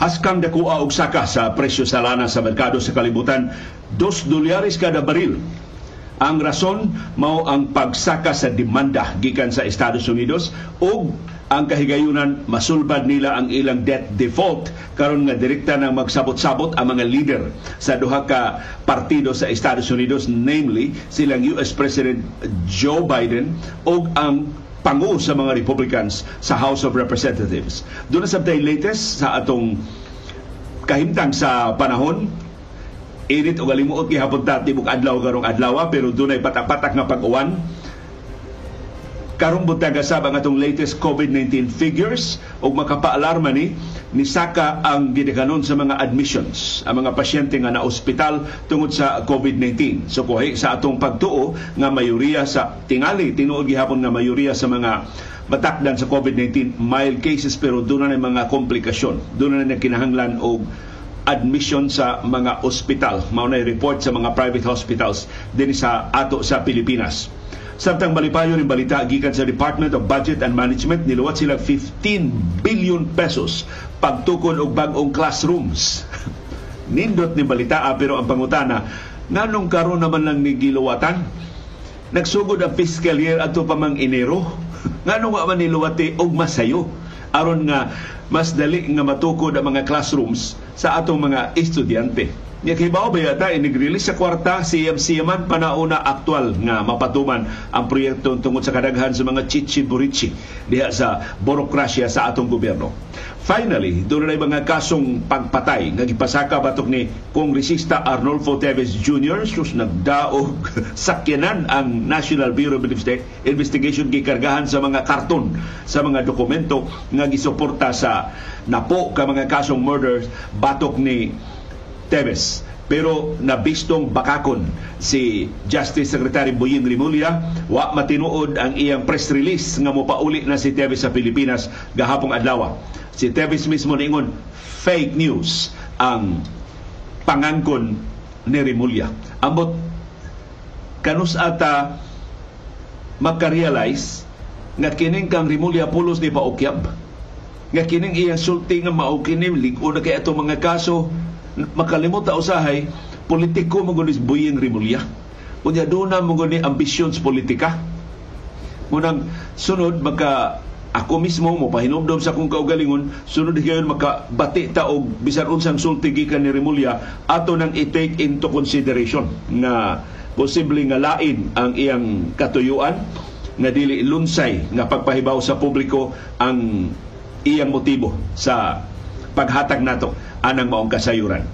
Haskang dakuha og saka sa presyo sa lana sa merkado sa kalibutan, 2 dolyares kada baril. Ang rason mao ang pagsaka sa demanda gikan sa Estados Unidos ug ang kahigayunan masulbad nila ang ilang debt default karon nga direkta nang magsabot-sabot ang mga leader sa duha ka partido sa Estados Unidos namely silang US President Joe Biden ug ang pangu sa mga Republicans sa House of Representatives. Doon sa latest sa atong kahimtang sa panahon, init o galimuot gihapon ta tibok adlaw karong adlaw pero dunay patak-patak nga pag-uwan karong buntaga sab ang atong latest COVID-19 figures ug makapaalarma ni ni saka ang gidikanon sa mga admissions ang mga pasyente nga na ospital tungod sa COVID-19 so kuhi sa atong pagtuo nga mayoriya sa tingali tinuod gihapon nga mayoriya sa mga matakdan sa COVID-19 mild cases pero doon na mga komplikasyon. Doon na kinahanglan og admission sa mga ospital. Mao na report sa mga private hospitals din sa ato sa Pilipinas Samtang malipayo rin balita gikan sa Department of Budget and Management niluwat sila 15 billion pesos pagtukon og bag-ong classrooms. Nindot ni balita ah, pero ang pangutana nganong karon naman lang ni giluwatan nagsugod ang fiscal year ato pa mang Enero nganong wa man niluwati og masayo aron nga mas dali nga matukod ang mga classrooms sa atong mga estudyante. Nya kibaw ba yata inigrilis sa kwarta CMC man panauna aktual nga mapatuman ang proyekto tungod sa kadaghan sa mga chichi burichi diha sa burokrasya sa atong gobyerno. Finally, doon na mga kasong pagpatay nga gipasaka batok ni Kongresista Arnolfo Teves Jr. sus nagdaog sakyanan ang National Bureau of Investigation gikargahan sa mga karton sa mga dokumento nga gisuporta sa napo ka mga kasong murders batok ni Teves. Pero nabistong bakakon si Justice Secretary Boying Rimulya wa matinuod ang iyang press release nga mopauli na si Teves sa Pilipinas gahapong adlaw. Si Teves mismo niingon fake news ang pangangkon ni Rimulya. Ambot kanus ata makarealize nga kining kang Rimulya pulos ni paukyab nga kining iyang sulti nga mao kini ligo na kay ato mga kaso makalimot ta usahay politiko mo gunis Buying Rimulya. Kunya doon na mo sa politika. Munang sunod maka ako mismo mo pahinomdom sa kong kaugalingon sunod gayon makabati ta og bisan unsang sulti gikan ni Rimulya ato nang i-take into consideration nga posible nga lain ang iyang katuyuan nga dili lunsay nga pagpahibaw sa publiko ang iyang motibo sa paghatag nato anang maong kasayuran.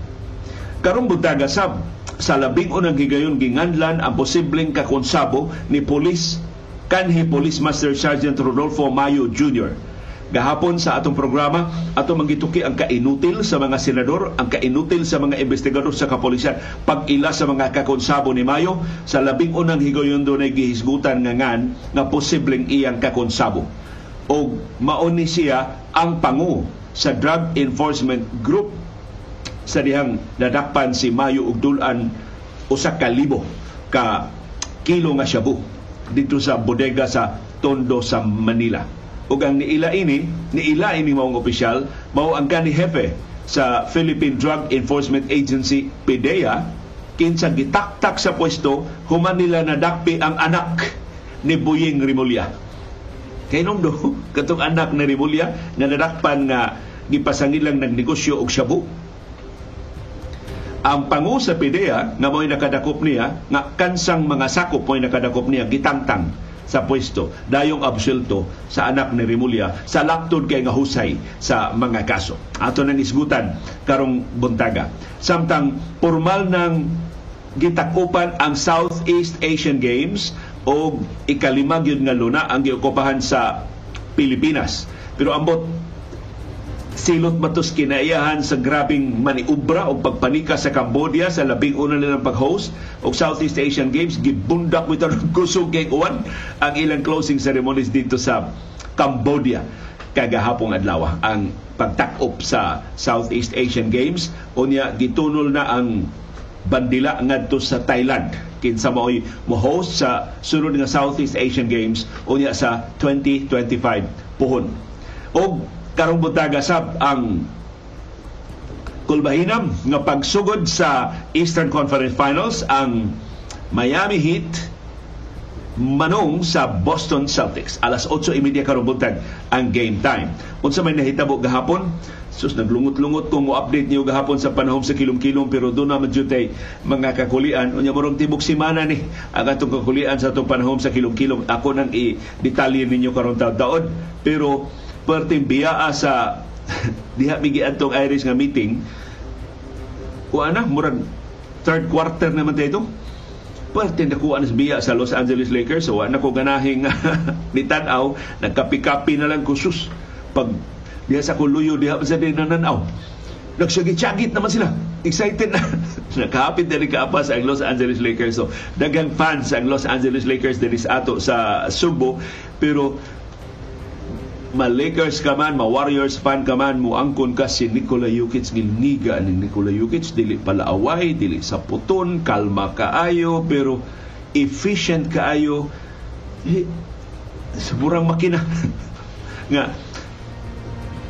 Karong buntaga sab sa labing unang higayon ginganlan ang posibleng kakonsabo ni Police kanhi Police Master Sergeant Rodolfo Mayo Jr. Gahapon sa atong programa, ato mangituki ang kainutil sa mga senador, ang kainutil sa mga investigador sa kapolisan, pag-ila sa mga kakonsabo ni Mayo, sa labing unang higayon doon ay gihisgutan nga ngan nga posibleng iyang kakonsabo. O mauni siya ang pangu sa Drug Enforcement Group sa dihang nadakpan si Mayo ug dulan usa ka libo ka kilo nga shabu dito sa bodega sa Tondo sa Manila. Ug ang niila ini, niila ini maong opisyal, mao ang kani hepe sa Philippine Drug Enforcement Agency PDEA kinsa gitaktak sa pwesto human nila nadakpi ang anak ni Buying Rimulya. Kay nung do, katong anak ni Rimulya nga nadakpan nga gipasangil lang nagnegosyo og shabu. Ang pangu sa PIDEA nga mo'y nakadakop niya, nga kansang mga sakop mo'y nakadakop niya, gitangtang sa pwesto, dayong absulto sa anak ni Rimulya sa laktod kay nga husay sa mga kaso. Ato nang isgutan karong buntaga. Samtang formal ng gitakupan ang Southeast Asian Games o ikalimag yun nga luna ang giokupahan sa Pilipinas. Pero ambot silot matos kinaiyahan sa grabing maniubra o pagpanika sa Cambodia sa labing una nilang pag-host og Southeast Asian Games gibundak with kusog kay uwan ang ilang closing ceremonies dito sa Cambodia kagahapong adlaw ang pagtakop sa Southeast Asian Games unya gitunol na ang bandila ngadto sa Thailand. Kinsa mao'y mo-host sa sunod nga Southeast Asian Games unya sa 2025 puhon. Og karong buntaga sab ang kulbahinam nga pagsugod sa Eastern Conference Finals ang Miami Heat manong sa Boston Celtics. Alas 8.30 karong buntag ang game time. Unsa may nahitabo gahapon, Sus, naglungot-lungot kung mo-update niyo gahapon sa panahon sa kilom-kilom pero doon naman dyan mga kakulian. Unya morong tibok simana ni ang atong kakulian sa atong panahon sa kilom-kilom. Ako nang i-detalye ninyo karon taon pero perting biyaa sa diha migi antong Irish nga meeting kuana murag third quarter naman dito parte na kuha na biya sa Los Angeles Lakers. So wala ko ganahing nitanaw nagkapi-kapi na lang kusus pag diha sa kuluyo diha sa din nananaw nagsagit-sagit naman sila. Excited na. Nakahapit na rin kaapas ang Los Angeles Lakers. So dagang fans ang Los Angeles Lakers din sa ato sa Subo. Pero ma-Lakers ka man, ma-Warriors fan ka man, muangkon ka si Nikola Jokic. Ngilngiga ni Nikola Jokic dili pala away, dili sa puton, kalma kaayo pero efficient kaayo. Eh, murang makina. Nga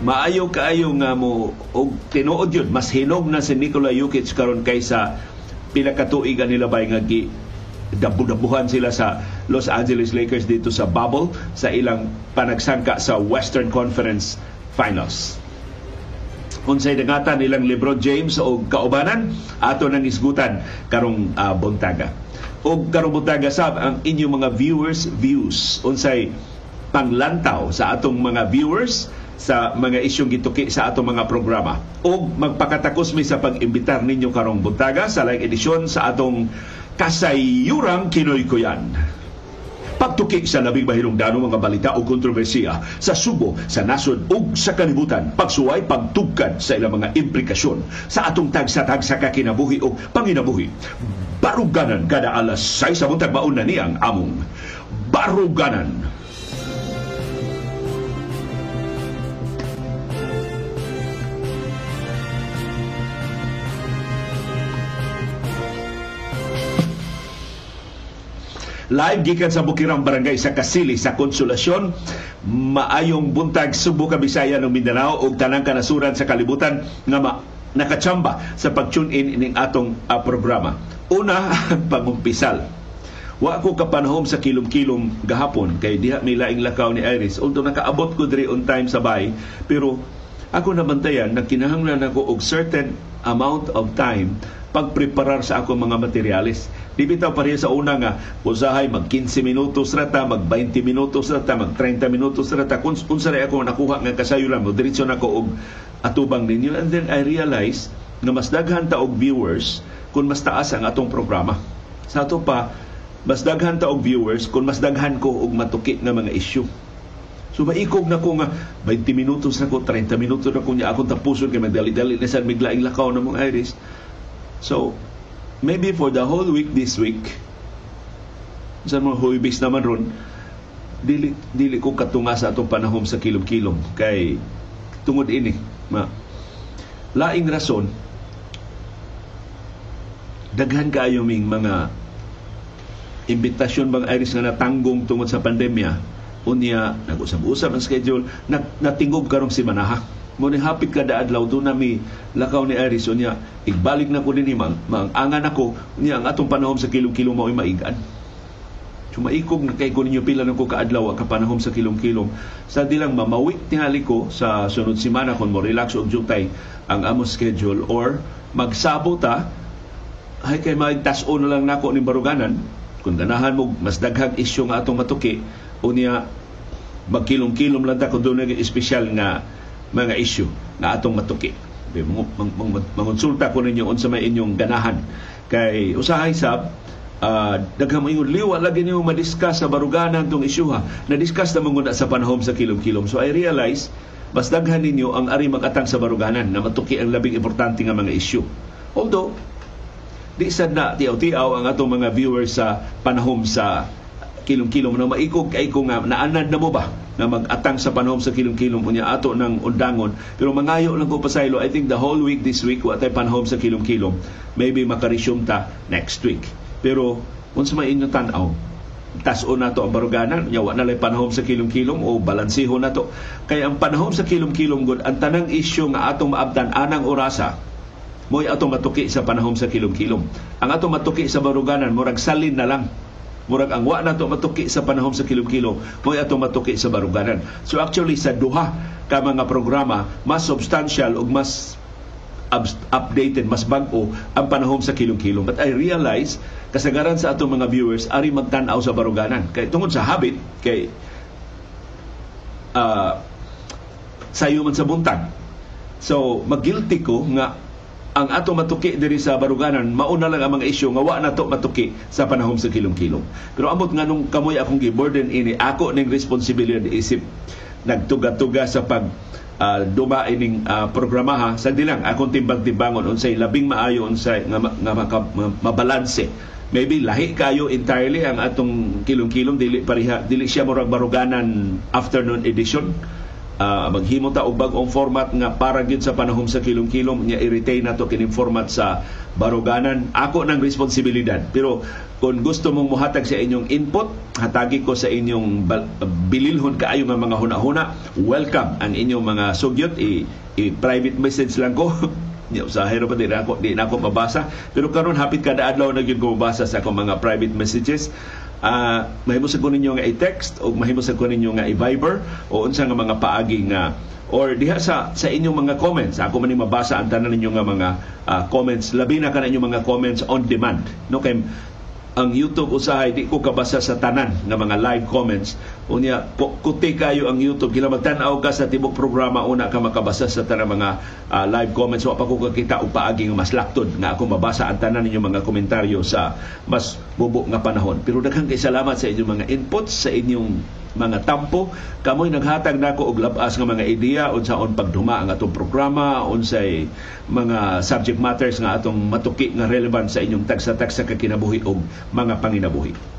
maayo kaayo nga mo og tinuod yun. Mas hinog na si Nikola Jokic karon kaysa pila ka tuig nila bay nga gi dabu-dabuhan sila sa Los Angeles Lakers dito sa bubble sa ilang panagsangka sa Western Conference Finals. Unsay dangatan nilang LeBron James o kaubanan ato nang isgutan karong uh, buntaga. O karong buntaga sab ang inyong mga viewers views unsay panglantaw sa atong mga viewers sa mga isyong gituki sa atong mga programa. O magpakatakos mi sa pag-imbitar ninyo karong buntaga sa live edisyon sa atong kasayurang Kinoy ko yan. Pagtuki sa labing mahilungdano mga balita o kontrobersiya sa subo, sa nasod ug sa kalibutan, pagsuway, pagtugkad sa ilang mga implikasyon sa atong tagsa-tagsa kakinabuhi o panginabuhi. Baruganan kada alas 6 sa buntag mauna niyang among Baruganan. Live gikan sa Bukirang Barangay sa Kasili sa Konsolasyon. Maayong buntag Subo Kabisaya ng Mindanao ug tanang kanasuran sa kalibutan nga ma nakachamba sa pag-tune in ining atong uh, programa. Una, pagumpisal. Wa ko kapanahom sa kilom-kilom gahapon kay diha may laing lakaw ni Iris. Although nakaabot ko diri on time sa bay, pero ako nabantayan na kinahanglan ako og certain amount of time pagpreparar sa ako mga materialis. Di bitaw pareha sa una nga, usahay mag 15 minutos rata, mag 20 minutos rata, mag 30 minutos rata. Kung unsa ako nakuha nga kasayo lang, diretso na ko og atubang ninyo. And then I realize na mas daghan ta og viewers kung mas taas ang atong programa. Sa ato pa, mas daghan ta og viewers kung mas daghan ko og matuki na mga issue. So maikog na ko nga 20 minutos na ko, 30 minutos na ko niya akong tapuson kay magdali-dali na sa miglaing lakaw na mong iris. So, maybe for the whole week this week, sa mga huibis naman ron, dili, dili ko katunga sa atong panahon sa kilom-kilom. Kay, tungod ini, ma, laing rason, daghan kayo ming mga imbitasyon bang Iris nga natanggong tungod sa pandemya, unya nag-usab-usab ang schedule, nat, natingog karong si Manaha mo ni hapit kada adlaw do nami lakaw ni Iris unya igbalik na ko dinhi mang angan ako unya ang atong panahon sa kilom-kilom mao maigan. So maikog na kay ko ninyo pila na ko kaadlaw ka panahon sa kilom-kilom sa dilang mamawi tingali ko sa sunod semana kon mo relax og jutay ang amo schedule or magsabo ta ay kay magtas-o na lang nako ni baruganan. Kung ganahan mo mas daghang isyu nga atong matuki. Unya magkilom-kilom lang ta kung doon espesyal nga mga issue na atong matuki. Mangonsulta ko ninyo unsa may inyong ganahan. Kay usahay sab, uh, daghang ingon liwa lagi niyo madiscuss sa baruganan tong isyuha. Na-discuss na manguna sa panahom sa kilom-kilom. So I realize mas daghan ninyo ang ari magatang sa baruganan na matuki ang labing importante nga mga issue. Although, di sad na tiaw-tiaw ang atong mga viewers sa panahom sa kilom-kilom na maikog kay ko nga naanad na mo ba na mag-atang sa panahon sa kilom-kilom unya ato ng undangon? Pero mangayo lang ko pasaylo I think the whole week this week wa tay panahon sa kilom-kilom maybe makaresume ta next week. Pero unsa may inyo tan-aw? Tas-o na to ang baruganan nya wa na lay panahon sa kilom-kilom o balansiho na to. Kay ang panahon sa kilom-kilom gud ang tanang isyu nga atong maabtan anang orasa mo'y atong matuki sa panahon sa kilom-kilom. Ang atong matuki sa baruganan, murag salin na lang. Murag ang wa nato matuki sa panahon sa kilom-kilom, mo'y atong matuki sa baruganan. So actually, sa duha ka mga programa, mas substantial ug mas updated, mas bago ang panahon sa kilom-kilom. But I realize, kasagaran sa atong mga viewers, ari magtanaw sa baruganan. Kay tungod sa habit, kay uh, sayo man sa buntag. So, magilty ko nga ang ato matuki diri sa baruganan mauna lang ang mga isyu nga wa nato matuki sa panahon sa kilom-kilom. Pero amot nga nung kamoy akong giburden ini ako ning responsibilidad isip. Nagtuga-tuga sa pag uh, duma ining uh, programaha sa dilang akong timbang-timbangon unsay labing maayo unsay nga, nga, nga mabalanse. Maybe lahi kayo entirely ang atong kilom-kilom dili pareha dili siya murag baruganan afternoon edition uh, maghimo ta og bag-ong format nga para gyud sa panahon sa kilom-kilom nya i-retain nato kining format sa baruganan ako nang responsibilidad. Pero kung gusto mong muhatag sa inyong input hatagi ko sa inyong bililhon kaayo nga mga hunahuna. Welcome ang inyong mga sugyot. I, i private message lang ko. Sa hero pa din ako di na ako mabasa. Pero karon hapit kada adlaw na gyud ko mabasa sa akong mga private messages uh, mahimo sa ninyo nga i-text o mahimo sa ninyo nga i-Viber o unsa nga mga paagi nga or diha sa sa inyong mga comments. Ako man mabasa ang tanan ninyo nga mga uh, comments. Labi na kana inyong mga comments on demand. No kay ang YouTube usahay di ko kabasa sa tanan nga mga live comments. Unya kuti kayo ang YouTube. Kila magtan-aw ka sa tibok programa una ka makabasa sa tanang mga uh, live comments. Wa pa ko kakita og paagi nga mas laktod nga ako mabasa ang tanan ninyo mga komentaryo sa mas bubo nga panahon. Pero daghang kay salamat sa inyong mga inputs sa inyong mga tampo. Kamoy naghatag nako og labas nga mga ideya unsaon pagduma ang atong programa unsay mga subject matters nga atong matuki nga relevant sa inyong tagsa-tagsa ka kinabuhi og mga panginabuhi.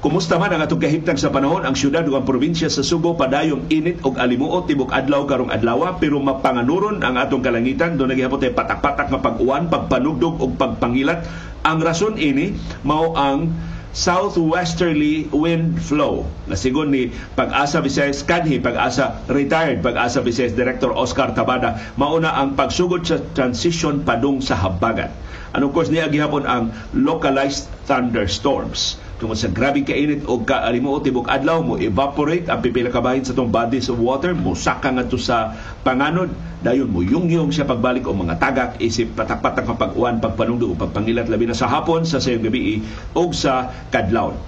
Kumusta man ang atong kahimtang sa panahon? Ang syudad ug ang probinsya sa Subo padayong init og alimuot tibok adlaw karong adlaw pero mapanganuron ang atong kalangitan. Do nagihapon tay patak-patak nga pag-uwan, pagpanugdog ug pagpangilat. Ang rason ini mao ang southwesterly wind flow na sigon ni Pag-asa Visayas Kanhi, Pag-asa retired Pag-asa Visayas Director Oscar Tabada mauna ang pagsugod sa transition padung sa habagat. And of course, niya gihapon ang localized thunderstorms tungod sa grabing kainit o kaalimuot tibok adlaw mo evaporate ang pipila kabahin sa tong bodies of water. Mo saka ngadto sa panganod. Dayon mo yung siya pagbalik o mga tagak isip patak-patak nga pag-uwan pagpanungdo o pagpangilat labi na sa hapon sa sayong gabi o sa kadlawon.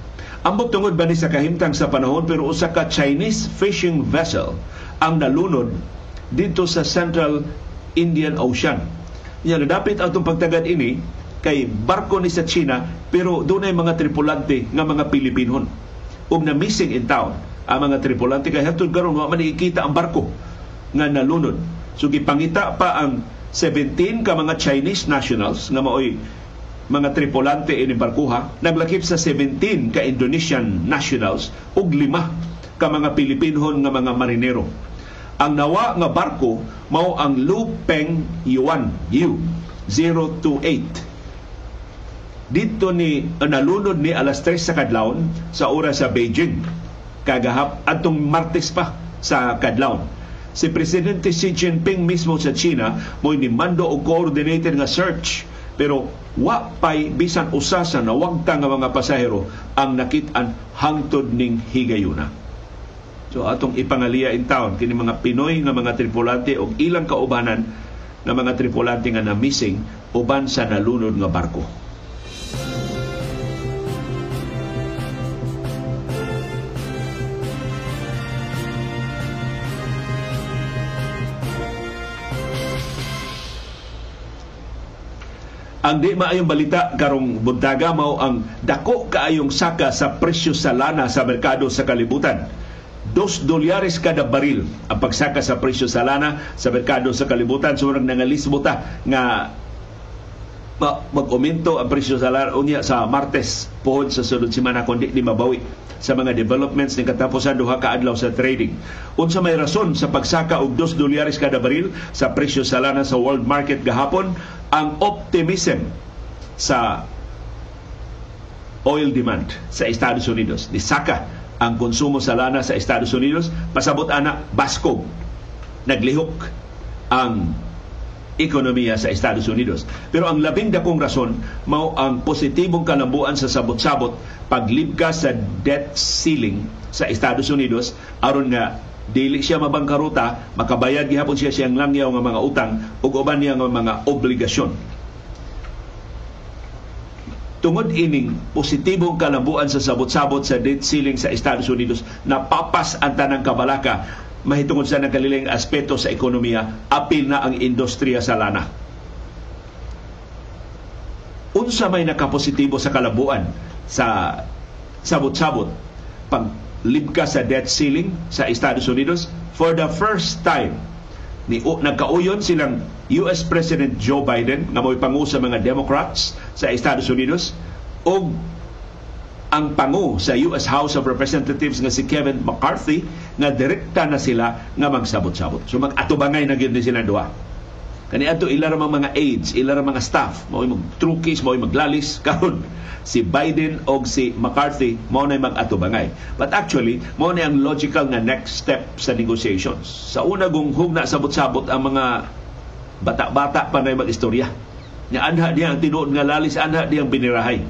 Ambot tungod ba ni sa kahimtang sa panahon pero usa ka Chinese fishing vessel ang nalunod dito sa Central Indian Ocean. Nya nadapit atong pagtagad ini kay barko ni sa China pero doon ay mga tripulante nga mga Pilipinon. Ug na missing in town ang mga tripulante kay hatod karon wa man ikita ang barko nga nalunod. So gipangita pa ang 17 ka mga Chinese nationals nga maoy mga tripulante ini barkuha naglakip sa 17 ka Indonesian nationals ug lima ka mga Pilipinon nga mga marinero. Ang nawa nga barko mao ang Lu Peng Yuan U 028 dito ni nalunod ni alas 3 sa kadlawon sa oras sa Beijing kagahap atong Martes pa sa kadlawon si Presidente Xi Jinping mismo sa China mo ni mando og coordinated nga search pero wa pay bisan usa sa nawagta nga mga pasahero ang nakit-an hangtod ning higayuna. So atong ipangaliya in town kini mga Pinoy nga mga tripulante og ilang kaubanan nga mga tripulante nga na missing uban sa nalunod nga barko. Ang di maayong balita karong buntaga mao ang dako kaayong saka sa presyo sa lana sa merkado sa kalibutan. Dos dolyares kada baril ang pagsaka sa presyo sa lana sa merkado sa kalibutan. So, nangalisbo ta nga mag-aumento ang presyo sa lana unya sa Martes pohon sa sunod semana kundi di mabawi sa mga developments ni katapusan duha ka adlaw sa trading. Unsa may rason sa pagsaka og 2 dolyares kada baril sa presyo sa lana sa world market gahapon ang optimism sa oil demand sa Estados Unidos. Nisaka ang konsumo sa lana sa Estados Unidos. Pasabot ana, baskog. Naglihok ang ekonomiya sa Estados Unidos. Pero ang labing dakong rason mao ang positibong kalambuan sa sabot-sabot paglibka sa debt ceiling sa Estados Unidos aron nga dili siya mabangkaruta, makabayad gihapon siya siyang langyaw nga mga utang ug uban niya nga mga obligasyon. Tungod ining positibong kalambuan sa sabot-sabot sa debt ceiling sa Estados Unidos, napapas ang tanang kabalaka mahitungod sa nagkaliling aspeto sa ekonomiya, apil na ang industriya sa lana. Unsa may nakapositibo sa kalabuan sa sabot-sabot pag libka sa debt ceiling sa Estados Unidos for the first time ni o, nagkauyon silang US President Joe Biden nga mo'y pangu sa mga Democrats sa Estados Unidos o ang pangu sa US House of Representatives nga si Kevin McCarthy nga direkta na sila nga magsabot-sabot. So mag-atubangay na gyud sila duha. Kani ato ila mga aides, ila mga staff, mao mag trukis, mao maglalis karon si Biden o si McCarthy mao na mag-atubangay. But actually, mao na ang logical nga next step sa negotiations. Sa una gung hugna sabot-sabot ang mga bata-bata pa na mag-istorya. Nga anha diya ang tinuod nga lalis, anha diyang binirahay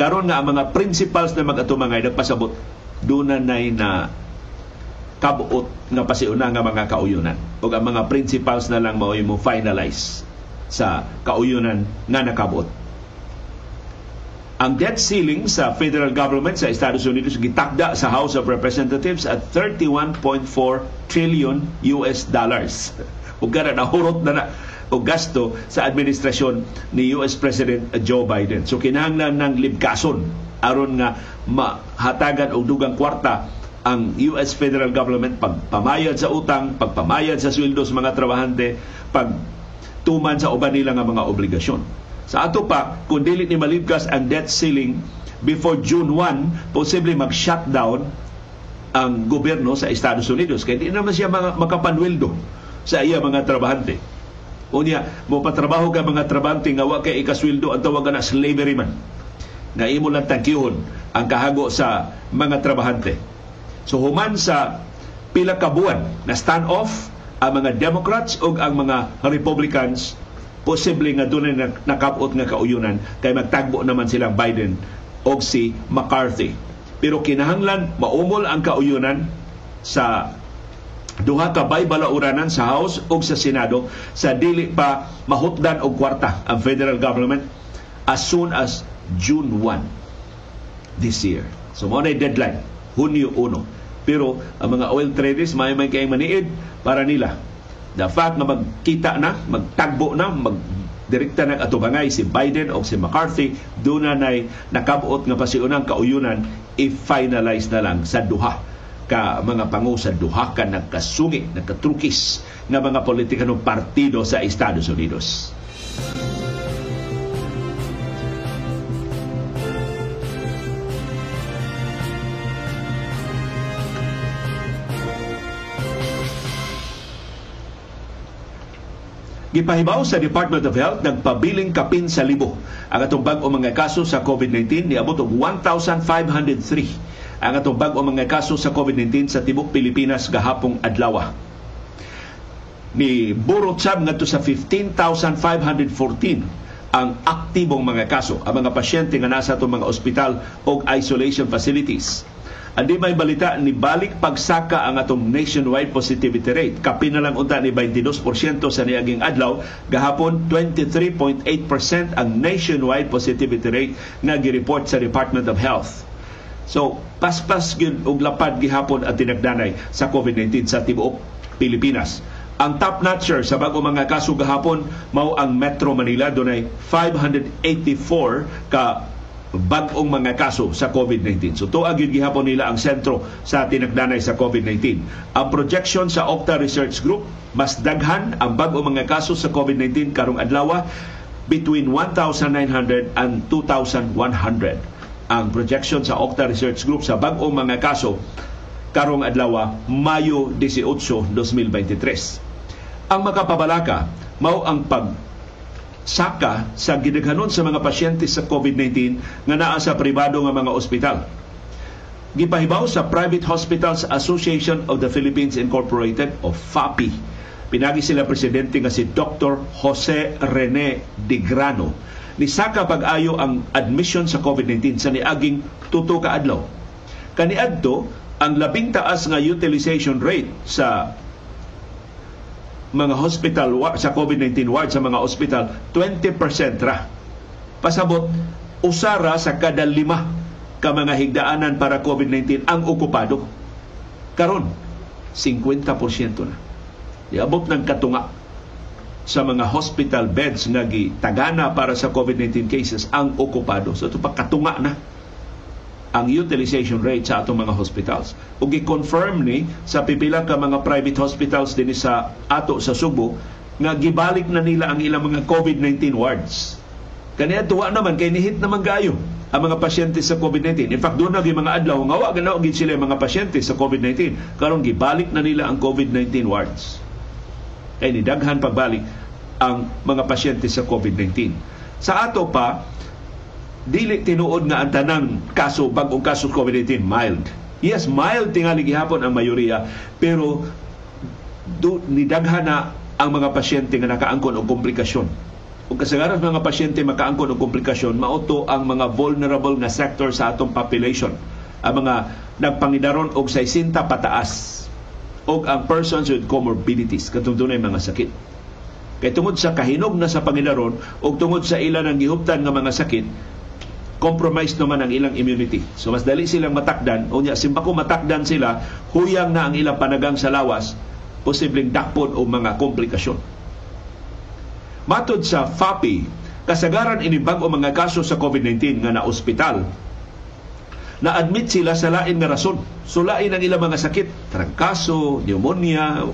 karon nga ang mga principals na mag-atumangay nagpasabot. Doon na na kabuot nga pasiuna nga mga kauyunan. O ang mga principals na lang mao mo finalize sa kauyunan nga nakabuot. Ang debt ceiling sa federal government sa Estados Unidos gitakda sa House of Representatives at 31.4 trillion US dollars. Ug na nahurot na na o gasto sa administrasyon ni US President Joe Biden. So kinahanglan ng libkason aron nga mahatagan og dugang kwarta ang US federal government pagpamayad sa utang, pagpamayad sa sweldo sa mga trabahante, pagtuman sa uban nila nga mga obligasyon. Sa ato pa, kung dili ni malibkas ang debt ceiling before June 1, posible mag-shutdown ang gobyerno sa Estados Unidos. Kaya di naman siya mga, makapanwildo sa iya mga trabahante. Unya, mo patrabaho ka mga trabante nga wa kay ikasweldo ang tawag na slavery man. Nga imo lang tangkihon ang kahago sa mga trabahante. So human sa pila ka buwan na stand-off ang mga Democrats o ang mga Republicans posible nga doon na nakabot nga kauyunan kay magtagbo naman silang Biden o si McCarthy. Pero kinahanglan maumol ang kauyunan sa duha ka bay balauranan sa House ug sa Senado sa dili pa mahutdan og kwarta ang federal government as soon as June 1 this year. So mo na deadline, Hunyo 1. Pero ang mga oil traders may may kay maniid para nila. The fact na magkita na, magtagbo na, mag direkta nag atubangay si Biden o si McCarthy doon na nay nakabuot nga pasiunang kauyunan i-finalize na lang sa duha ka mga pangu sa duha ka nagkasungi, nagkatrukis nga mga politikanong partido sa Estados Unidos. Gipahibaw sa Department of Health nagpabiling kapin sa libo ang atong bag-o mga kaso sa COVID-19 niabot og 1,503 ang atong bag-o mga kaso sa COVID-19 sa tibok Pilipinas gahapong adlaw. Ni burot sab ngadto sa 15,514 ang aktibong mga kaso, ang mga pasyente nga nasa itong mga ospital o isolation facilities. Andi may balita ni balik pagsaka ang atong nationwide positivity rate. Kapin na lang unta ni 22% sa niaging adlaw. Gahapon, 23.8% ang nationwide positivity rate nga gireport sa Department of Health. So, paspas gyud og lapad gihapon ang tinagdanay sa COVID-19 sa tibuok Pilipinas. Ang top notcher sa bago mga kaso gahapon mao ang Metro Manila dunay 584 ka bag-ong mga kaso sa COVID-19. So tuag yun gihapon nila ang sentro sa tinagdanay sa COVID-19. Ang projection sa Octa Research Group, mas daghan ang bag-ong mga kaso sa COVID-19 karong adlaw between 1,900 and 2,100 ang projection sa Octa Research Group sa bag-ong mga kaso karong adlaw Mayo 18, 2023. Ang makapabalaka mao ang pag saka sa gidaghanon sa mga pasyente sa COVID-19 nga naa sa pribado nga mga ospital. Gipahibaw sa Private Hospitals Association of the Philippines Incorporated o FAPI Pinagi sila presidente nga si Dr. Jose Rene de Grano. Nisaka pag-ayo ang admission sa COVID-19 sa niaging tuto ka adlaw. Kaniadto, ang labing taas nga utilization rate sa mga hospital sa COVID-19 ward sa mga hospital 20% ra. Pasabot usara sa kada lima ka mga higdaanan para COVID-19 ang okupado. Karon 50% na. Iabot ng katunga sa mga hospital beds nga gitagana para sa COVID-19 cases ang okupado. So ito pa na ang utilization rate sa atong mga hospitals. Ug gi-confirm ni sa pipila ka mga private hospitals din sa ato sa Subo nga gibalik na nila ang ilang mga COVID-19 wards. Kaniya tuwa naman kay nihit naman gayo ang mga pasyente sa COVID-19. In fact, doon na mga adlaw nga wa ganaw gid sila mga pasyente sa COVID-19 karon gibalik na nila ang COVID-19 wards. Kay ni daghan pagbalik ang mga pasyente sa COVID-19. Sa ato pa, dili tinuod nga ang tanang kaso bagong kaso COVID-19 mild. Yes, mild tingali gihapon ang mayoriya pero do, nidaghan na ang mga pasyente nga nakaangkon og komplikasyon. Ug kasagaran mga pasyente makaangkon og komplikasyon, mauto ang mga vulnerable na sector sa atong population. Ang mga nagpangidaron og 60 pataas og ang persons with comorbidities katong dunay mga sakit. Kay tungod sa kahinog na sa pangidaron ug tungod sa ilan ang gihuptan nga mga sakit, compromised naman ang ilang immunity. So mas dali silang matakdan. O niya, simpa ko matakdan sila, huyang na ang ilang panagang sa lawas, posibleng dakpon o mga komplikasyon. Matod sa FAPI, kasagaran ini bag o mga kaso sa COVID-19 nga na ospital, na-admit sila sa lain nga rason. So lain ang ilang mga sakit, trangkaso, pneumonia,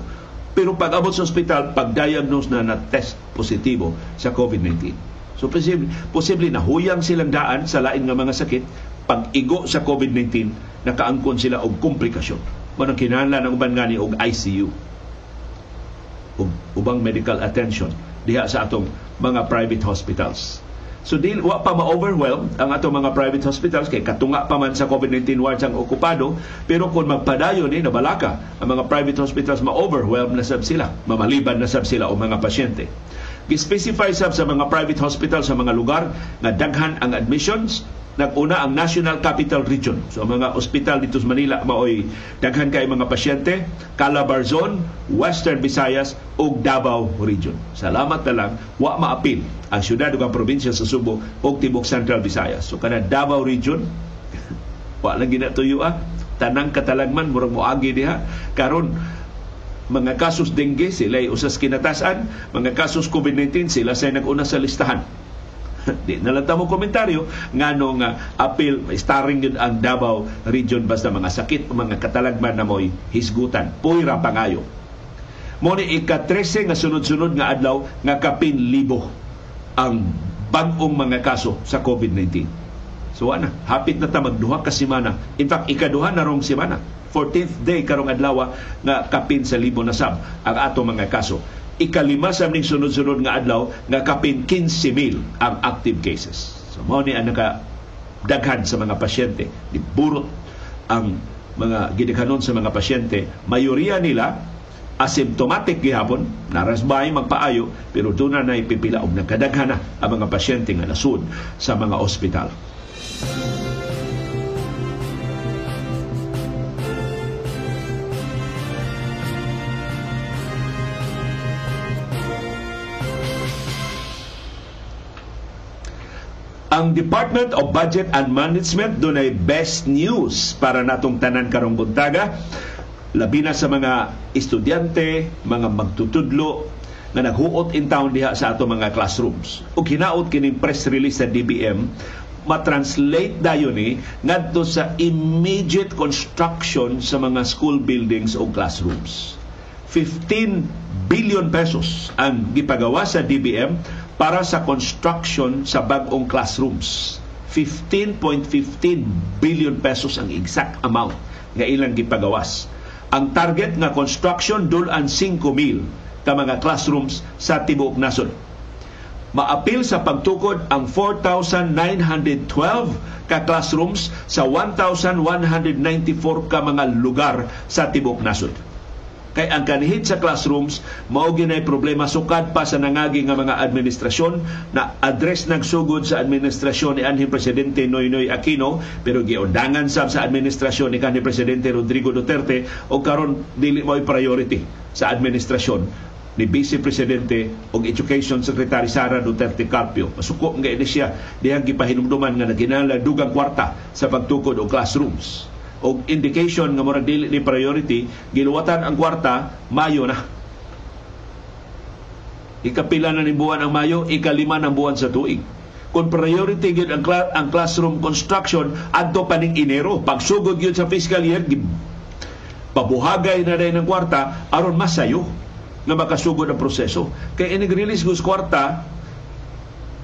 pero pag abot sa ospital, pag-diagnose na na test positibo sa COVID-19. So posible, posible na huyang silang daan sa lain nga mga sakit pag igo sa COVID-19 nakaangkon sila og komplikasyon. Manang kinahanglan ng uban ngani og ICU ubang medical attention diha sa atong mga private hospitals. So di wa pa ma-overwhelm ang atong mga private hospitals kay katunga pa man sa COVID-19 wards ang okupado pero kung magpadayon ni eh, nabalaka ang mga private hospitals ma-overwhelm na sab sila, mamaliban na sab sila o mga pasyente. Gi-specify sab sa mga private hospital sa mga lugar nga daghan ang admissions naguna ang National Capital Region. So mga ospital dito sa Manila maoy daghan kay mga pasyente, Calabar Zone, Western Visayas ug Davao Region. Salamat na lang wa maapil ang syudad ug ang probinsya sa Subo ug tibok Central Visayas. So kana Davao Region wa lang ginatuyo ah tanang katalagman murag moagi diha karon mga kasos dengue sila usas kinatasan, mga kasos COVID-19 sila sa naguna sa listahan. Di na lang mo komentaryo nga apil starring yun ang Davao region basta mga sakit mga katalagman na mo'y hisgutan. Puira pangayo. Mo ni ika-13 nga sunod-sunod nga adlaw nga kapin libo ang bag-ong mga kaso sa COVID-19. So ana, hapit na ta magduha ka semana. In fact, ikaduha na rong semana 14th day karong adlaw nga kapin sa libo na sab ang ato mga kaso. Ikalima sa ning sunod-sunod nga adlaw nga kapin 15,000 ang active cases. So mao ni ang daghan sa mga pasyente burot ang mga gidikanon sa mga pasyente mayoriya nila asymptomatic gihapon narasbay magpaayo pero doon na ipipila og nagkadaghana ang mga pasyente nga nasud sa mga ospital. Ang Department of Budget and Management doon ay best news para natong tanan karong buntaga. Labi na sa mga estudyante, mga magtutudlo na naghuot in town diha sa ato mga classrooms. O hinaot kining press release sa DBM, matranslate dayon ni ngadto sa immediate construction sa mga school buildings o classrooms. 15 billion pesos ang gipagawa sa DBM para sa construction sa bagong classrooms. 15.15 billion pesos ang exact amount nga ilang gipagawas. Ang target nga construction dulan 5,000 ka mga classrooms sa tibuok nasod. Maapil sa pagtukod ang 4,912 ka classrooms sa 1,194 ka mga lugar sa tibuok nasod. Kay ang kanhit sa classrooms mao ginay problema sukad pa sa nangagi nga mga administrasyon na address nagsugod sa administrasyon ni anhi presidente Noynoy Aquino pero giundangan sab sa administrasyon ni kanhi presidente Rodrigo Duterte o karon dili mo priority sa administrasyon ni Vice Presidente o Education Secretary Sara Duterte Carpio. Masuko nga ini siya dihang gipahinumduman nga naginala dugang kwarta sa pagtukod og classrooms o indication nga murag dili ni priority giluwatan ang kwarta Mayo na. Ikapila na ni buwan ang Mayo ikalima ng buwan sa tuig. Kung priority gyud ang, cl- ang classroom construction adto pa ning Enero. Pagsugod gyud sa fiscal year pabuhagay na dahil ng kwarta aron masayo nga makasugod ang proseso. Kay inig release gus kwarta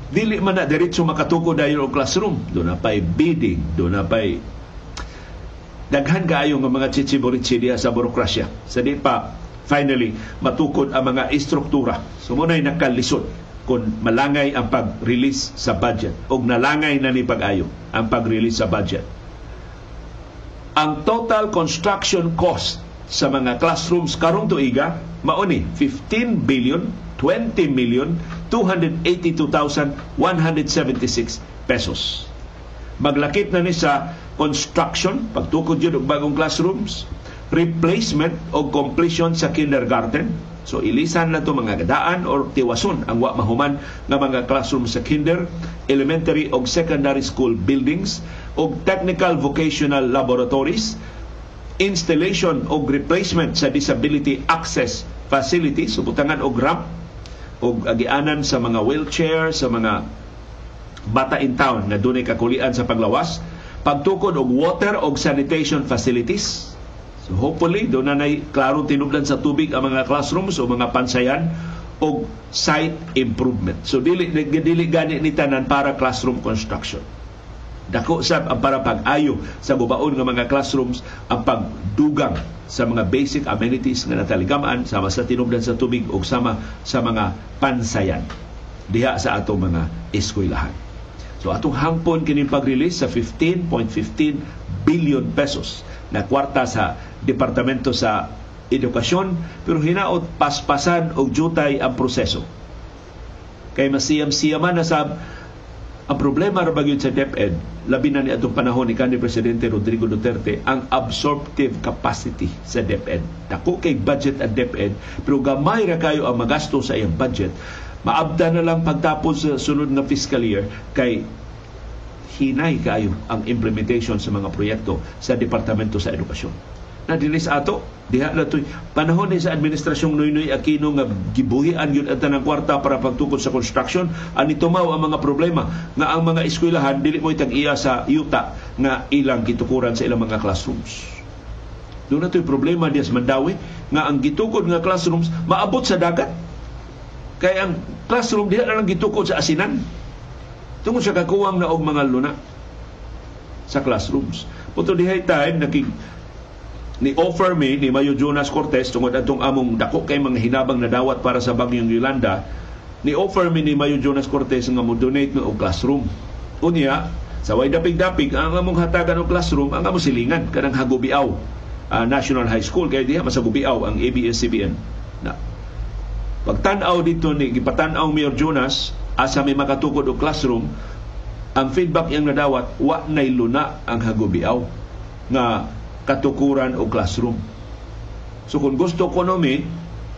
dili man na diretso makatukod dayon og classroom. Do na pay bidding do na pay daghan kaayo nga mga chichiboritsi diha sa burokrasya. Sa di pa, finally, matukod ang mga istruktura. So muna'y nakalisod kung malangay ang pag-release sa budget o nalangay na ni pag-ayo ang pag-release sa budget. Ang total construction cost sa mga classrooms karong tuiga mauni 15 billion 20 million 282,176 pesos. Maglakip na ni sa construction, pagtukod yun og bagong classrooms, replacement o completion sa kindergarten. So ilisan na to mga gadaan or tiwason ang wa mahuman nga mga classroom sa kinder, elementary o secondary school buildings o technical vocational laboratories, installation o replacement sa disability access facilities, subutangan og ramp o agianan sa mga wheelchair, sa mga bata in town na dunay kakulian sa paglawas, pagtukod og water og sanitation facilities. So hopefully do na nay klaro tinubdan sa tubig ang mga classrooms o mga pansayan og site improvement. So dili dili gani ni tanan para classroom construction. Dako sab ang para pag-ayo sa bubaon nga mga classrooms ang pagdugang sa mga basic amenities nga nataligamaan sama sa tinubdan sa tubig o sama sa mga pansayan diha sa atong mga eskwelahan. So atong hangpon kining pag-release sa 15.15 billion pesos na kwarta sa Departamento sa Edukasyon pero hinaot paspasan og jutay ang proseso. Kay masiyam-siyaman na sab ang problema ra bagyod sa DepEd labi na ni atong panahon ni kanhi presidente Rodrigo Duterte ang absorptive capacity sa DepEd. Dako kay budget ang DepEd pero gamay ra kayo ang magasto sa iyang budget maabda na lang pagtapos sa sunod na fiscal year kay hinay kayo ang implementation sa mga proyekto sa Departamento sa Edukasyon. Na dinis ato, diha na to'y panahon ni sa administrasyong Noynoy Aquino nga gibuhian yun ang tanang kwarta para pagtukod sa construction, ani tumaw ang mga problema nga ang mga eskwelahan dili mo itag iya sa yuta nga ilang gitukuran sa ilang mga classrooms. Doon na to'y problema diya sa Mandawi nga ang gitukod nga classrooms maabot sa dagat kaya ang classroom diha na lang gitukod sa asinan. Tungod sa kakuwang na og mga luna sa classrooms. Puto dihay time nakig ni offer me ni Mayo Jonas Cortez tungod atong among dako kay mga hinabang na dawat para sa bagyong Yolanda ni offer me ni Mayo Jonas Cortez nga mo donate og classroom. Unya, sa way dapig-dapig ang among hatagan og classroom ang among silingan kanang Hagubiaw uh, National High School kay diha masagubiaw ang ABS-CBN na Pagtanaw dito ni gipatanaw Mayor Jonas asa may makatukod og classroom ang feedback yang nadawat wa nay luna ang hagubiaw nga katukuran og classroom. So kung gusto ko no mi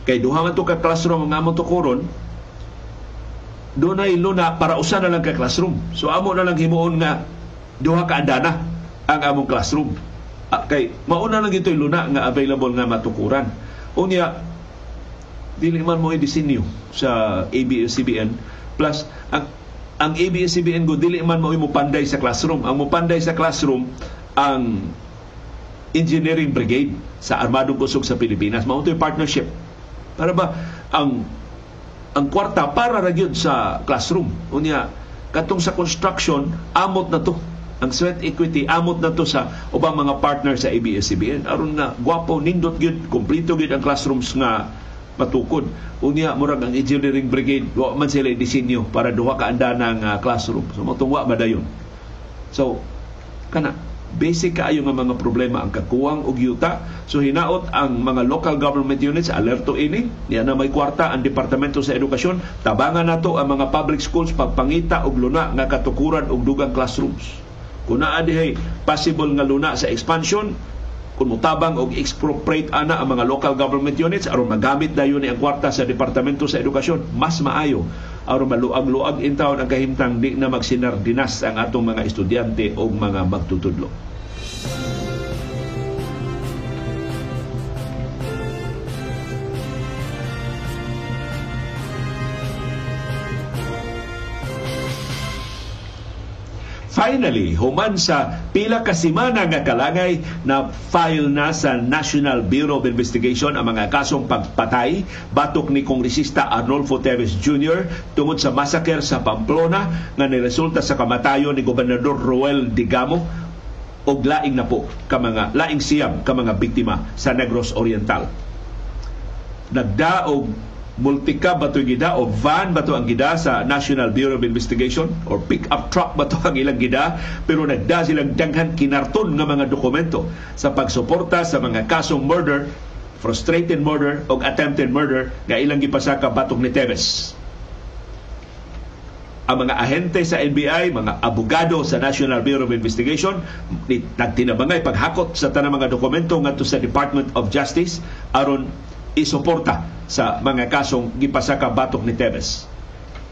kay duha man to ka classroom nga among tukuron dunay luna para usa na lang ka classroom. So amo na lang himuon nga duha ka andana ang among classroom. Ah, kay mauna lang gito'y luna nga available nga matukuran. Unya, dili man mo i-disenyo sa ABS-CBN plus ang ang ABS-CBN go dili man mo panday sa classroom. Ang mo panday sa classroom ang engineering brigade sa armadong kusog sa Pilipinas. Mao partnership. Para ba ang ang kwarta para ra sa classroom. Unya katong sa construction amot na to. Ang sweat equity amot na to sa ubang mga partner sa ABS-CBN aron nga gwapo nindot gyud kompleto gyud ang classrooms nga matukod. Unya murag ang engineering brigade wa man sila disenyo para duha ka anda ng uh, classroom. So matungwa ba dayon. So kana basic kaayo nga mga problema ang kakuwang og yuta so hinaot ang mga local government units alerto ini niya na may kwarta ang departamento sa edukasyon tabangan nato ang mga public schools pagpangita og luna nga katukuran og dugang classrooms kung naa possible nga luna sa expansion kung mutabang og expropriate ana ang mga local government units aron magamit dayon ni ang kwarta sa departamento sa edukasyon mas maayo aron maluag-luag in town ang kahimtang di na magsinardinas ang atong mga estudyante o mga magtutudlo. Finally, human sa pila ka semana nga kalangay na file na sa National Bureau of Investigation ang mga kasong pagpatay batok ni Kongresista Arnolfo Teves Jr. tungod sa massacre sa Pamplona nga niresulta sa kamatayon ni Gobernador Roel Digamo og laing na po ka mga laing siyam ka mga biktima sa Negros Oriental. Nagdaog multika ba ito gida o van ba ito ang gida sa National Bureau of Investigation? Or pick-up truck ba ito ang ilang gida? Pero nagda silang daghan kinarton ng mga dokumento sa pagsuporta sa mga kasong murder frustrated murder o attempted murder nga ilang gipasaka batok ni Tevez. Ang mga ahente sa NBI, mga abogado sa National Bureau of Investigation, nagtinabangay paghakot sa tanang mga dokumento ngadto sa Department of Justice aron isuporta sa mga kasong gipasaka batok ni Tevez.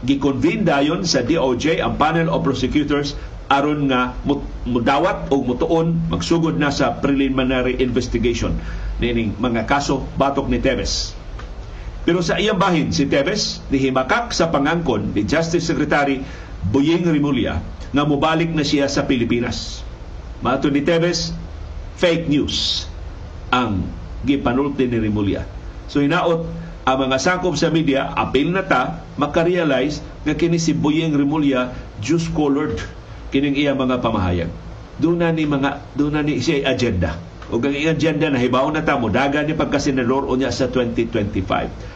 Gikonvene dayon sa DOJ ang panel of prosecutors aron nga mudawat o mutuon magsugod na sa preliminary investigation nining mga kaso batok ni Tevez. Pero sa iyang bahin si Tevez nihimakak sa pangangkon ni Justice Secretary Buying Rimulya nga mubalik na siya sa Pilipinas. Mato ni Tevez, fake news ang gipanulti ni Rimulya So hinaot ang mga sakop sa media, apil na ta, makarealize nga kini si Boyeng Rimulya juice colored kining iya mga pamahayag. Doon na ni mga doon na ni siya agenda. O ang agenda na hibaw na ta mo daga ni pagkasenador unya sa 2025.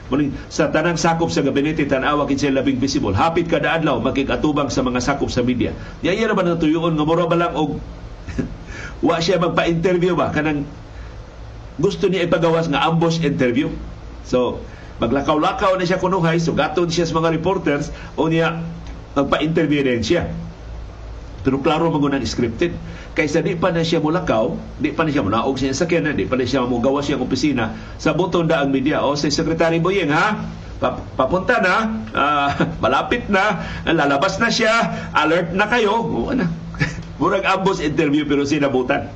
Muling sa tanang sakop sa gabinete tan-awa kinsa labing visible. Hapit kada adlaw makikatubang sa mga sakop sa media. Yaya na ba natuyon nga mura ba lang og wa siya magpa-interview ba kanang gusto niya ipagawas nga ambush interview. So, maglakaw-lakaw na siya kunuhay, so gaton siya sa mga reporters, o niya magpa-interview din siya. Pero klaro magunang scripted. Kaysa di pa na siya mulakaw, di pa na siya munaog siya sa sakyanan, di pa na siya mugawa siya opisina, sa buton da ang media, o si Secretary Boyeng, ha? papunta na, uh, malapit na, lalabas na siya, alert na kayo. Murag ambos interview pero sinabutan.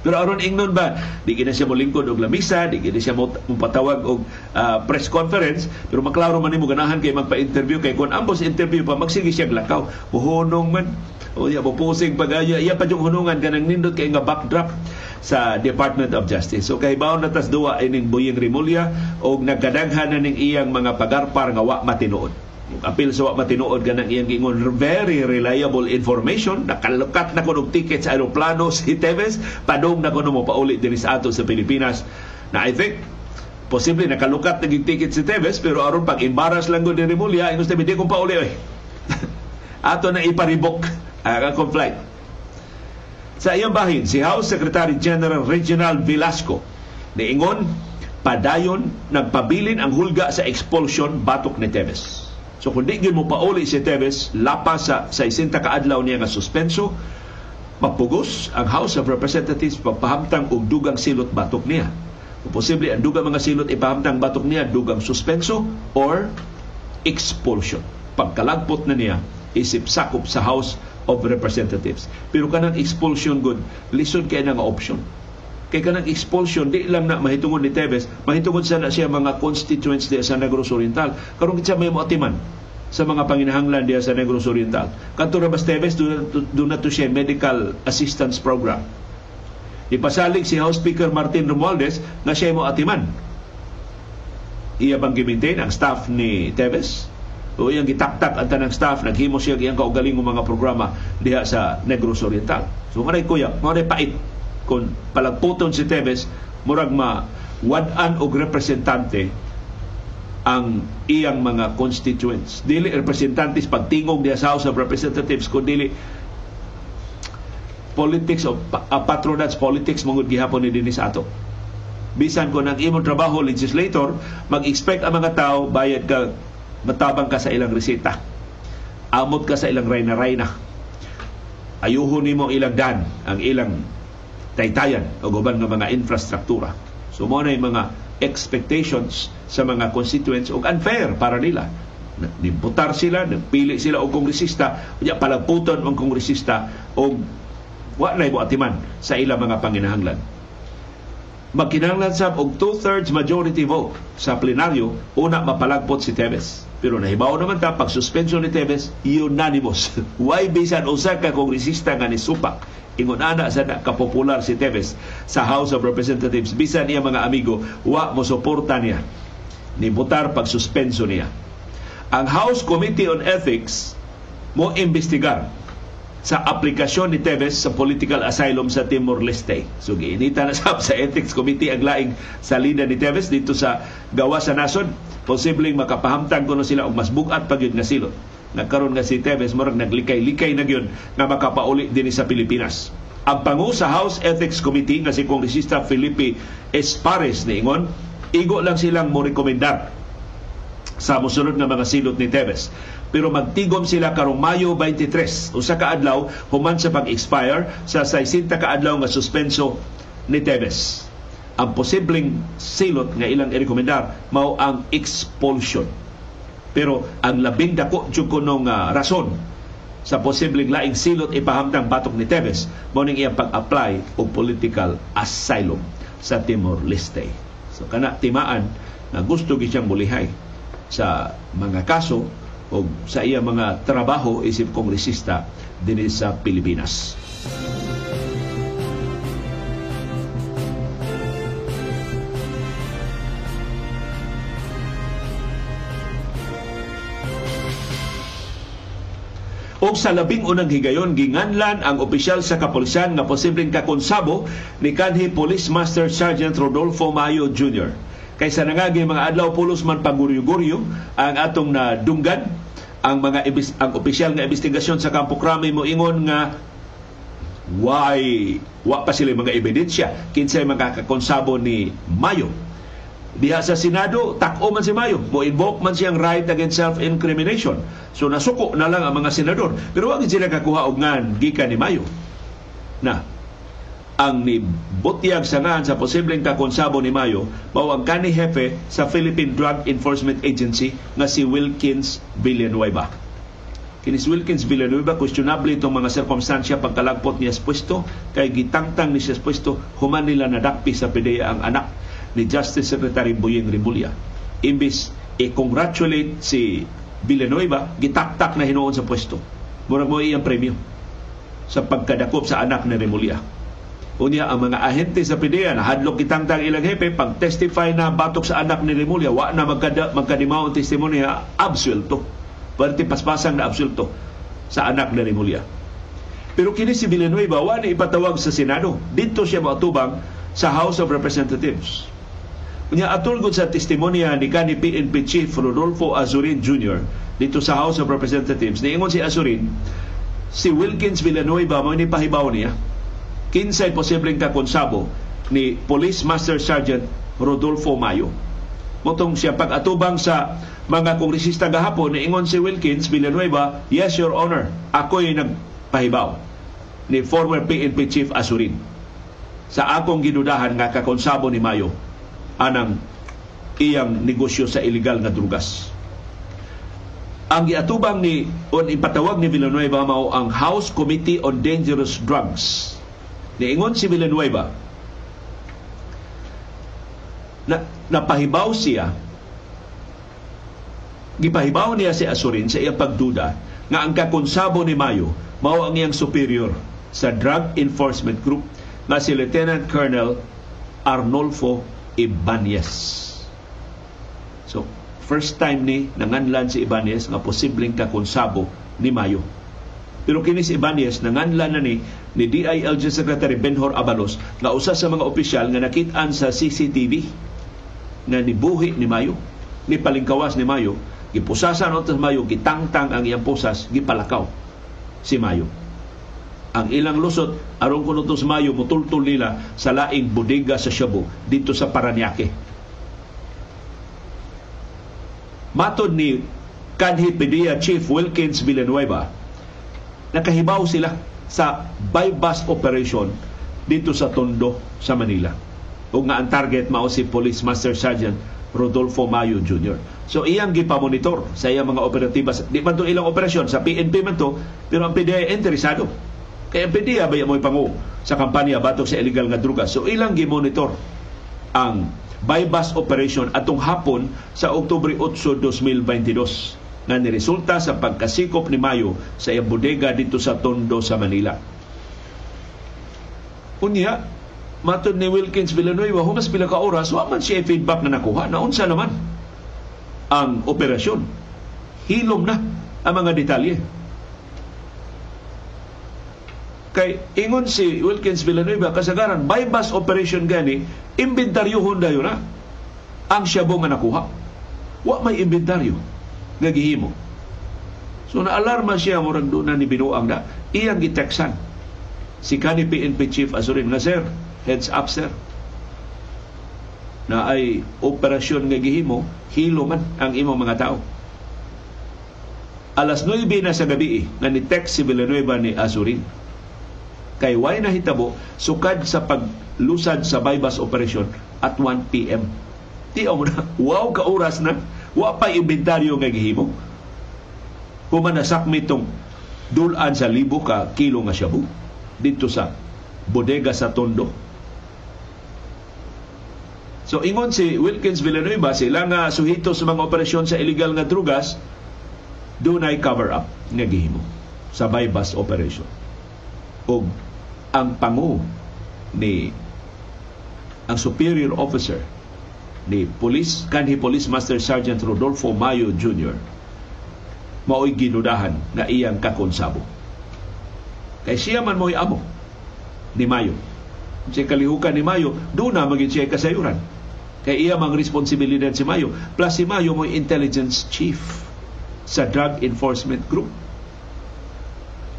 Pero aron ingnon ba, di gina siya molingkod og lamisa, di gina siya mo patawag og uh, press conference, pero maklaro man nimo ganahan kay magpa-interview kay kun ambos interview pa magsige siya lakaw. Muhunong man. O ya pusing pagaya iya pa yung hunungan kanang nindot kay nga backdrop sa Department of Justice. So kay baon natas duwa ining Buying Rimulya og nagkadaghan na ning iyang mga pagarpar nga wa matinuod apil sa matinuod ganang iyang gingon very reliable information. Nakalukat na kunog ticket sa aeroplano si Tevez. Padong na kuno mo pauli diri sa ato sa Pilipinas. Na I think posible nakalukat na ticket si Tevez pero aron pag embarrass lang gud ni Remulla ingon sa ko pauli oy. Ato na iparibok ang akong flight. Sa iyang bahin si House Secretary General Reginald Velasco niingon padayon nagpabilin ang hulga sa expulsion batok ni Tevez So kung di mo pauli si Tevez, lapas sa, sa isinta kaadlaw niya nga suspenso, mapugos ang House of Representatives pagpahamtang og dugang silot batok niya. Kung posible, ang dugang mga silot ipahamtang batok niya, dugang suspenso or expulsion. Pagkalagpot na niya, isip sakop sa House of Representatives. Pero kanang expulsion good, lisod kay nga option kay kanang expulsion di lang na mahitungod ni Tevez mahitungod sa na siya mga constituents diya sa Negros Oriental. Karon kitsa may moatiman sa mga panginahanglan diya sa Negros Oriental. Kadto ra bas Tevez do na to siya medical assistance program. Ipasalig si House Speaker Martin Romualdez nga siya mo atiman iya bang gimaintain ang staff ni Tevez? O iyang gitaktak ang tanang staff naghimo siya iyang kaugaling mga programa diha sa Negros Oriental. So maray kuya maray pait kung palagputon si Tevez murag ma wadan og representante ang iyang mga constituents. Dili representantes pagtingog diya sa House of Representatives kun dili politics o uh, patronage politics mongod gihapon ni dinhi ato. Bisan ko nang imong trabaho legislator mag-expect ang mga tao bayad ka matabang ka sa ilang resita. Amot ka sa ilang rayna-rayna. Ayuhon nimo ilang dan ang ilang taytayan o guban nga mga infrastruktura. So mo na mga expectations sa mga constituents ug unfair para nila. Nimbutar sila, nagpili sila og kongresista, unya palagputon ang kongresista og wa na atiman sa ilang mga panginahanglan. Magkinahanglan sab og two-thirds majority vote sa plenaryo una mapalagpot si Tevez. Pero nahibaw naman ta pag suspension ni Tevez unanimous. Why bisan usa ka kongresista nga ni supak ingon ana sa kapopular si Tevez sa House of Representatives bisan niya mga amigo wa mo suporta niya ni botar pag suspenso niya ang House Committee on Ethics mo imbestigar sa aplikasyon ni Tevez sa political asylum sa Timor-Leste. So giinita na sab sa Ethics Committee ang laing salida ni Tevez dito sa gawa sa nasod. Posibleng makapahamtang kuno sila og mas bugat pa gyud nga silot. Nagkaroon nga si Tevez murag naglikay-likay na gyud nga makapauli dinhi sa Pilipinas. Ang pangu sa House Ethics Committee nga si Kongresista Felipe Espares niingon, igo lang silang mo rekomendar sa musunod nga mga silot ni Tevez. Pero magtigom sila karong Mayo 23 usa ka adlaw human sa pag-expire sa 60 ka adlaw nga suspenso ni Tevez. Ang posibleng silot nga ilang irekomendar mao ang expulsion pero ang labing dako jud kunong uh, rason sa posibleng laing silot ipahamtang batok ni Tevez mao ning iyang pag-apply og political asylum sa Timor Leste so kana timaan na gusto gyud siyang mulihay sa mga kaso o sa iya mga trabaho isip kongresista dinhi sa Pilipinas. Og sa labing unang higayon, ginganlan ang opisyal sa kapulisan nga posibleng kakonsabo ni kanhi Police Master Sergeant Rodolfo Mayo Jr kaysa nangagi mga adlaw pulos man paguryo-guryo ang atong na dunggan ang mga ibis, ang opisyal nga investigasyon sa Campo Crame mo ingon nga why wa pa sila mga ebidensya kinsay makakakonsabo ni Mayo diha sa Senado tako man si Mayo. Mo invoke man siyang right against self-incrimination. So nasuko na lang ang mga senador. Pero wag sila kakuha og ngan gikan ni Mayo. Na ang ni butyag sangan sa posibleng kakonsabo ni Mayo mao ang kani hepe sa Philippine Drug Enforcement Agency nga si Wilkins Villanueva. Kini si Wilkins Villanueva questionable itong mga sirkumstansya pagkalagpot niya sa pwesto kay gitangtang ni siya sa pwesto. Human nila nadakpi sa PDEA ang anak ni Justice Secretary Boyeng Rimulya. Imbis i-congratulate si Villanueva, gitaktak na hinuon sa pwesto. Murag mo iyang premyo sa pagkadakop sa anak ni Rimulya Unya ang mga ahente sa PDEA na hadlok kitangtang ilang hepe pag testify na batok sa anak ni Remulla wa na magkada, magkadimaw ang testimonya absuelto. Perti paspasang na absuelto sa anak ni Remulla. Pero kini si Villanueva wa ni ipatawag sa Senado. Dito siya mautubang sa House of Representatives. Unya atulgod sa testimonya ni kani PNP Chief Rodolfo Azurin Jr. dito sa House of Representatives, niingon si Azurin, si Wilkins Villanueva mo ni pahibaw niya kinsay posibleng kakonsabo ni Police Master Sergeant Rodolfo Mayo. Motong siya pag-atubang sa mga kongresista gahapon, ingon si Wilkins Villanueva, Yes, Your Honor, ako'y nagpahibaw ni former PNP Chief Asurin sa akong ginudahan nga kakonsabo ni Mayo anang iyang negosyo sa illegal nga drugas. Ang giatubang ni o ipatawag ni Villanueva mao ang House Committee on Dangerous Drugs Niingon si Villanueva na napahibaw siya gipahibaw niya si Asurin sa iyang pagduda nga ang kakonsabo ni Mayo mao ang iyang superior sa Drug Enforcement Group nga si Lieutenant Colonel Arnolfo Ibanez. So, first time ni nanganlan si Ibanez nga posibleng kakonsabo ni Mayo. Pero kini si Ibanez nanganlan na ni ni DILG Secretary Benhor Abalos nga usa sa mga opisyal nga nakit-an sa CCTV na nibuhi ni Mayo, ni palingkawas ni Mayo, gipusasan sa Mayo, gitangtang ang iyang pusas, gipalakaw si Mayo. Ang ilang lusot aron kuno sa Mayo mutultol nila sa laing bodega sa Shabu dito sa Paranaque. Matod ni kanhi PDEA Chief Wilkins Villanueva, nakahibaw sila sa bypass operation dito sa Tondo sa Manila. O nga ang target mao si Police Master Sergeant Rodolfo Mayo Jr. So iyang gipamonitor sa iyang mga operatiba. Di man to ilang operasyon, sa PNP man to, pero ang PDEA interesado kaya pwede ba mo ipangu sa kampanya batok sa illegal nga druga. So ilang gi-monitor ang bypass operation atong hapon sa Oktubre 8, 2022 nga niresulta sa pagkasikop ni Mayo sa bodega dito sa Tondo sa Manila. Unya, matod ni Wilkins Villanueva, humas pila ka oras, wa man siya feedback na nakuha. Naunsa naman ang operasyon. Hilom na ang mga detalye Kay ingon si Wilkins Villanueva kasagaran bypass operation gani inventaryohon dayon na ang syabo nga nakuha. Wa may inventaryo nga gihimo. So naalarma siya murag doon na ni binuang na iyang giteksan si kani PNP Chief Azurin nga sir, heads up sir na ay operasyon nga gihimo, hilo man ang imong mga tao. Alas 9 na sa gabi nga ni text si Villanueva ni Azurin kay way nahitabo sukad sa paglusad sa bypass operation at 1 p.m. Di mo na, wow ka oras na, wa pa inventaryo nga gihimo. Human nasakmi tong dulan sa libo ka kilo nga shabu dito sa bodega sa Tondo. So ingon si Wilkins Villanueva sila nga suhito sa mga operasyon sa illegal nga drugas dunay cover up nga gihimo sa bypass operation. Og ang pangu ni ang superior officer ni Police kanhi Police Master Sergeant Rodolfo Mayo Jr. mao'y ginudahan nga iyang kakonsabo. Kay siya man mo'y amo ni Mayo. Siya kalihukan ni Mayo, doon na maging siya kasayuran. Kay iya mang responsibilidad si Mayo. Plus si Mayo mo'y intelligence chief sa Drug Enforcement Group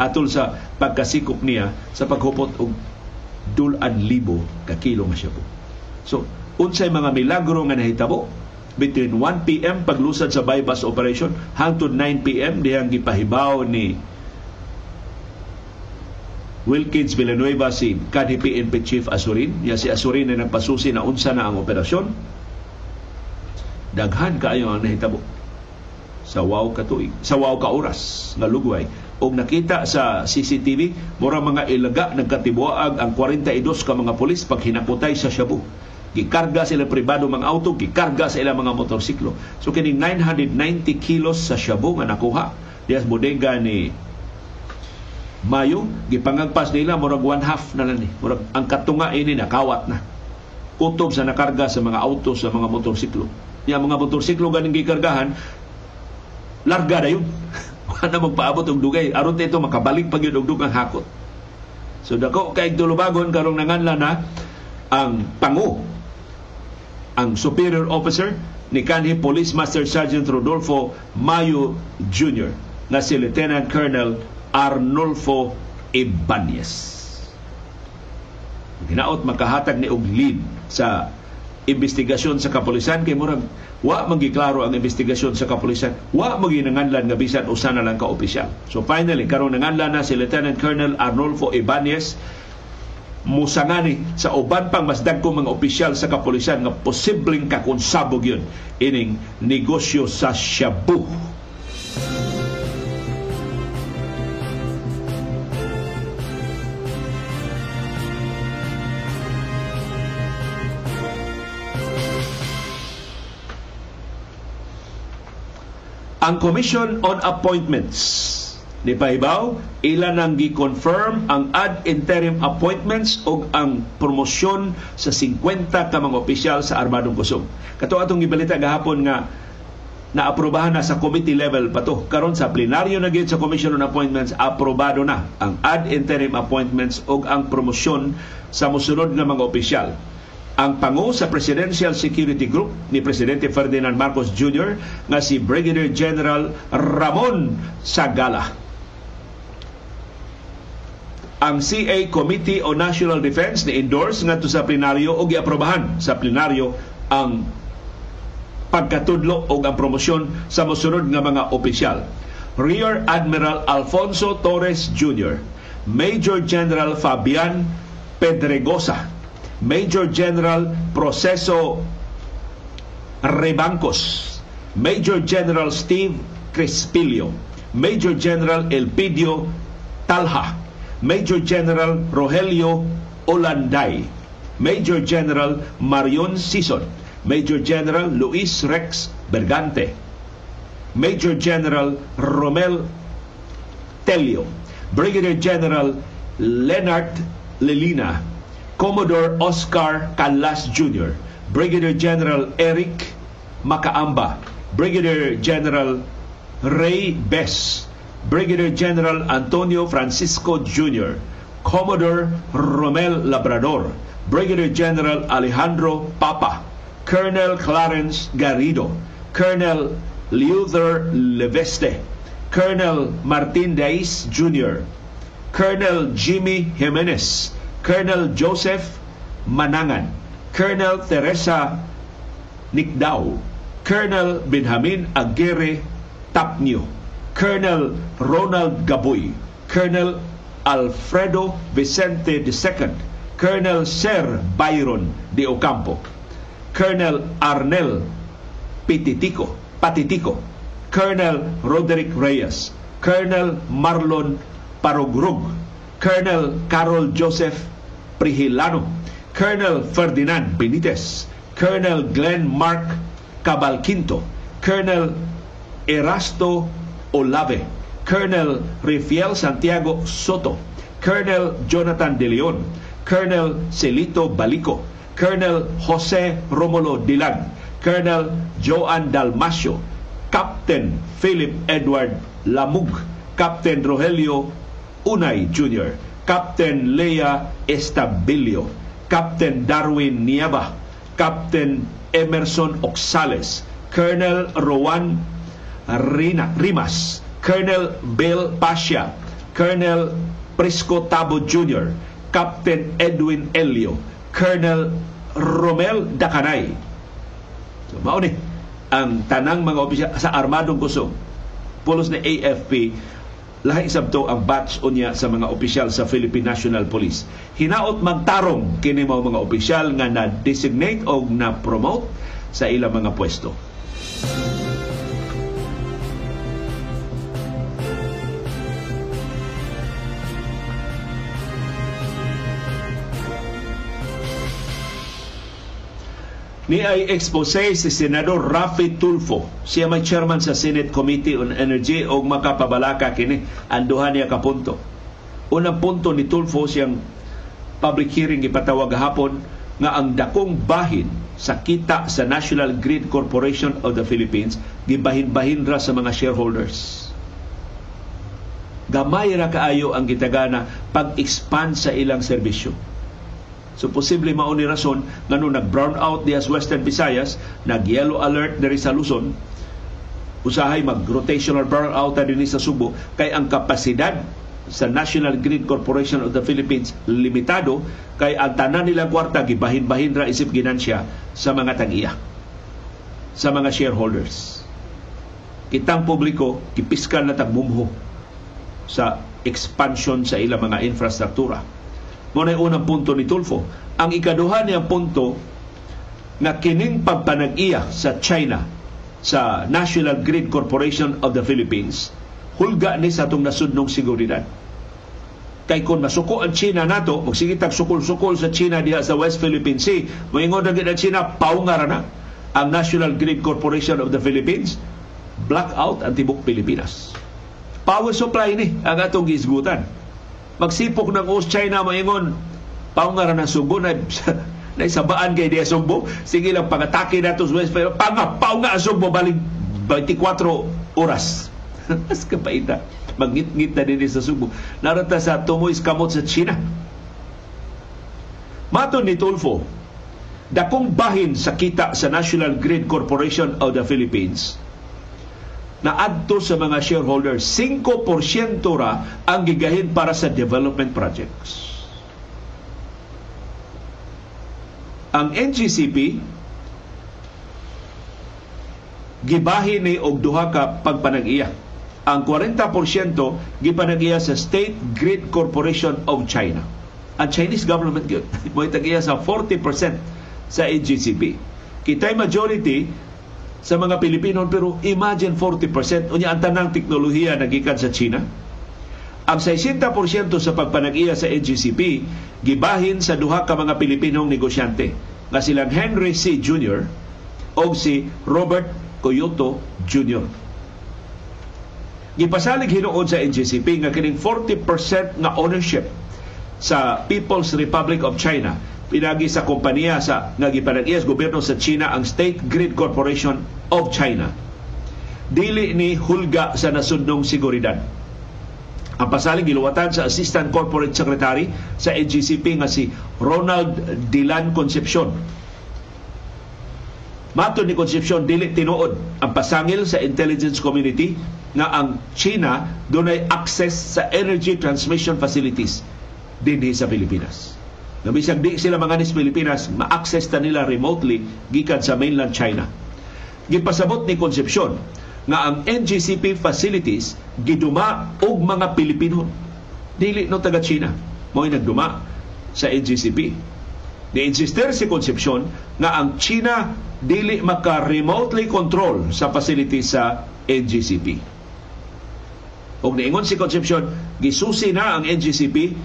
atol sa pagkasikop niya sa paghupot og dulan libo ka kilo nga shabu. So, unsay mga milagro nga nahitabo between 1 p.m. paglusad sa bypass operation hangtod 9 p.m. dihang gipahibaw ni Wilkins Villanueva si KDP PNP Chief Asurin. Ya si Asurin na nagpasusi na unsa na ang operasyon. Daghan kaayo ang nahitabo sa wow ka tuig, sa wow ka oras nga lugway og nakita sa CCTV mura mga ilaga nagkatibuaag ang 42 ka mga pulis pag hinaputay sa Shabu. Gikarga sila pribado mga auto gikarga sa ilang mga motorsiklo. So kining 990 kilos sa Shabu nga nakuha. Dias bodega ni Mayo gipangagpas nila murag one half na lang ni. Murag ang katunga ini nakawat na. Kutob sa nakarga sa mga auto sa mga motorsiklo. Niya mga motorsiklo ganing gikargahan larga na yun na magpaabot og dugay aron dito makabalik pag yun og dugang hakot so dako kay tulubagon karong nanganla na ang pangu ang superior officer ni kanhi Police Master Sergeant Rodolfo Mayo Jr. na si Lieutenant Colonel Arnolfo Ibanez. Ginaot makahatag ni og lead sa investigasyon sa kapulisan kay murag wa magiklaro ang investigasyon sa kapulisan. Wa maginanganlan nga bisan usa na lang ka opisyal so finally karon nanganlan na si Lieutenant Colonel Arnolfo Ibanez musangani sa uban pang mas dagko mga opisyal sa kapulisan nga posibleng kakonsabog yun ining negosyo sa shabu Ang Commission on Appointments ni Pahibaw, ilan ang gi-confirm ang ad interim appointments o ang promosyon sa 50 ka mga opisyal sa Armadong Kusog. Kato atong gibalita gahapon nga naaprobahan na sa committee level pa to. Karon sa plenaryo na gid sa Commission on Appointments, aprobado na ang ad interim appointments o ang promosyon sa musunod nga mga opisyal ang pangu sa Presidential Security Group ni Presidente Ferdinand Marcos Jr. nga si Brigadier General Ramon Sagala. ang CA Committee on National Defense ni endorse ngadto sa plenaryo o giaprobahan sa plenaryo ang pagkatudlo o ang promosyon sa mosunod nga mga opisyal. Rear Admiral Alfonso Torres Jr., Major General Fabian Pedregosa, Major General Proceso Rebancos, Major General Steve Crespilio, Major General Elpidio Talha, Major General Rogelio Olanday, Major General Marion Sison, Major General Luis Rex Bergante, Major General Romel Telio, Brigadier General Leonard Lelina, Commodore Oscar Calas Jr., Brigadier General Eric Makaamba, Brigadier General Ray Bess, Brigadier General Antonio Francisco Jr., Commodore Romel Labrador, Brigadier General Alejandro Papa, Colonel Clarence Garrido, Colonel Luther Leveste, Colonel Martin Dais Jr., Colonel Jimmy Jimenez, Colonel Joseph Manangan, Colonel Teresa Nikdao, Colonel Benjamin Aguirre Tapnio, Colonel Ronald Gaboy, Colonel Alfredo Vicente II, Colonel Sir Byron de Ocampo, Colonel Arnel Pititico, Patitico, Colonel Roderick Reyes, Colonel Marlon Parogrug, Colonel Carol Joseph Prihilano, Colonel Ferdinand Benitez, Colonel Glenn Mark Cabalquinto, Colonel Erasto Olave, Colonel Rifiel Santiago Soto, Colonel Jonathan De Leon, Colonel Celito Balico, Colonel Jose Romulo Dilag, Colonel Joan Dalmasio, Captain Philip Edward Lamug, Captain Rogelio Unay Jr., Captain Lea Estabilio, Captain Darwin Nieva, Captain Emerson Oxales, Colonel Rowan Rina, Rimas, Colonel Bill Pasha, Colonel Prisco Tabo Jr., Captain Edwin Elio, Colonel Romel Dacanay. So, mauni ang tanang mga opisyal sa armadong kusog pulos na AFP lahi sabto ang batch unya sa mga opisyal sa Philippine National Police. Hinaot magtarong kini mao mga opisyal nga na-designate o na-promote sa ilang mga pwesto. Ni ay expose si Senador Rafi Tulfo. Siya may chairman sa Senate Committee on Energy o makapabalaka kini ang duha niya ka punto. Unang punto ni Tulfo siyang public hearing ipatawag hapon nga ang dakong bahin sa kita sa National Grid Corporation of the Philippines gibahin-bahin ra sa mga shareholders. Gamay ra kaayo ang gitagana pag-expand sa ilang serbisyo So posible mao ni rason ngano nag brown out diya sa Western Visayas, nag yellow alert diri sa Luzon. Usahay mag rotational brown out dinhi sa Subo kay ang kapasidad sa National Grid Corporation of the Philippines limitado kay ang tanan nila kwarta gibahin-bahin ra isip ginansya sa mga tag-iya sa mga shareholders. Kitang publiko gipiskal na tagmumho sa expansion sa ilang mga infrastruktura mo na unang punto ni Tulfo. Ang ikaduha niya punto na kining pagpanag-iya sa China sa National Grid Corporation of the Philippines hulga ni sa itong nasudnong seguridad. Kay kung masuko ang China nato, sige sukol-sukol sa China diha sa West Philippine Sea, moingon na ang China, paungar na ang National Grid Corporation of the Philippines, blackout ang tibok Pilipinas. Power supply ni ang atong gisgutan magsipok ng East China maingon. Paungar na Subo na na isabaan kay diya Subo. Sige lang pangatake nato sa West pero pangapaw nga Subo balik 24 oras. As kapaita magngit-ngit na din sa Subo. Narata sa tumoy kamot sa China. Maton ni Tulfo dakong bahin sa kita sa National Grid Corporation of the Philippines na adto sa mga shareholders 5% ra ang gigahin para sa development projects. Ang NGCP gibahin ni og duha ka pagpanag-iya. Ang 40% gipanag-iya sa State Grid Corporation of China. Ang Chinese government gyud mo tag-iya sa 40% sa NGCP. Kitay majority sa mga Pilipino pero imagine 40% unya ang tanang teknolohiya nagikan sa China ang 60% sa pagpanag-iya sa NGCP gibahin sa duha ka mga Pilipinong negosyante nga silang Henry C. Jr. o si Robert Coyoto Jr. Gipasalig hinuod sa NGCP nga kining 40% nga ownership sa People's Republic of China pinagi sa kompanya sa nga gipanag-iya gobyerno sa China ang State Grid Corporation of China. Dili ni hulga sa nasundong seguridad. Ang pasaling giluwatan sa Assistant Corporate Secretary sa NGCP nga si Ronald Dilan Concepcion. Mato ni Concepcion dili tinuod ang pasangil sa intelligence community nga ang China dunay access sa energy transmission facilities dinhi sa Pilipinas na bisag di sila mga nis Pilipinas, ma-access ta nila remotely gikan sa mainland China. Gipasabot ni Concepcion nga ang NGCP facilities giduma og mga Pilipino. Dili no taga China. Mo'y nagduma sa NGCP. Ni-insister si Concepcion nga ang China dili maka-remotely control sa facilities sa NGCP. Og niingon si Concepcion, gisusi na ang NGCP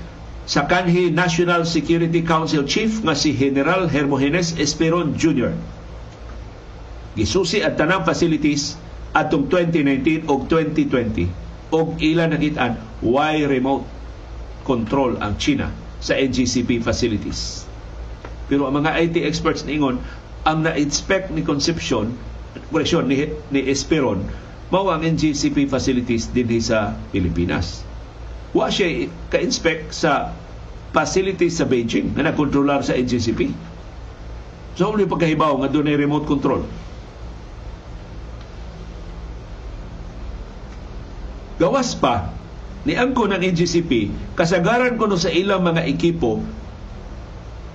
sa kanhi National Security Council Chief nga si General Hermogenes Esperon Jr. Gisusi at tanang facilities atong 2019 o 2020 og ila nakitaan why remote control ang China sa NGCP facilities. Pero ang mga IT experts ningon ang na-inspect ni Concepcion, correction, ni, ni Esperon, mao ang NGCP facilities din sa Pilipinas wa siya ka-inspect sa facility sa Beijing na nakontrolar sa NGCP. So, uli pagkahibaw nga doon remote control. Gawas pa, ni angko ng NGCP, kasagaran ko no sa ilang mga ekipo,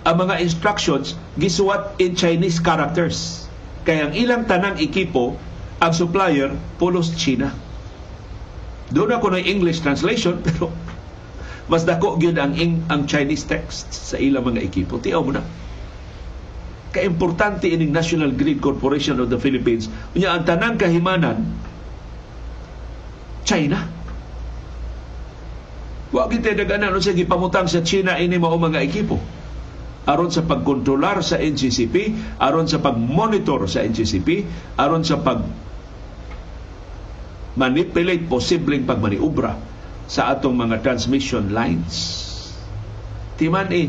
ang mga instructions gisuwat in Chinese characters. Kaya ang ilang tanang ekipo, ang supplier, pulos China. Doon ako ng English translation pero mas dako gyud ang ang Chinese text sa ilang mga ekipo. Tiyaw mo na. Kaimportante ining National Grid Corporation of the Philippines. Unya ang tanang kahimanan China. Wa gid daganan sa gipamutang sa China ini mao mga ekipo aron sa pagkontrolar sa NGCP, aron sa pagmonitor sa NGCP, aron sa pag manipulate posibleng pagmaniubra sa atong mga transmission lines. Timan eh,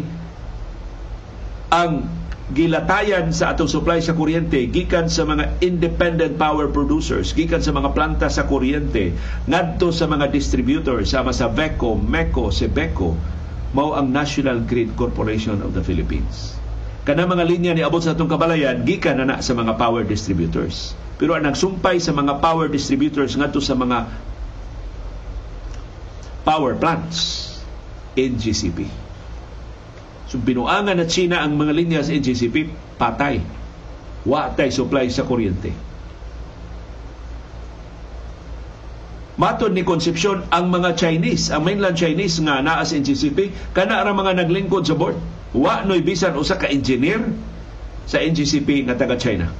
ang gilatayan sa atong supply sa kuryente gikan sa mga independent power producers, gikan sa mga planta sa kuryente, ngadto sa mga distributors sama sa VECO, MECO, SEBECO, mao ang National Grid Corporation of the Philippines. Kana mga linya ni abot sa atong kabalayan gikan na, na sa mga power distributors. Pero ang nagsumpay sa mga power distributors ngadto sa mga power plants NGCP. So binuangan na China ang mga linya sa NGCP, patay. Wa tay supply sa kuryente. Maton ni Concepcion ang mga Chinese, ang mainland Chinese nga naa sa NGCP, kana ra mga naglingkod sa board. Wa noy bisan usa ka engineer sa NGCP nga taga China.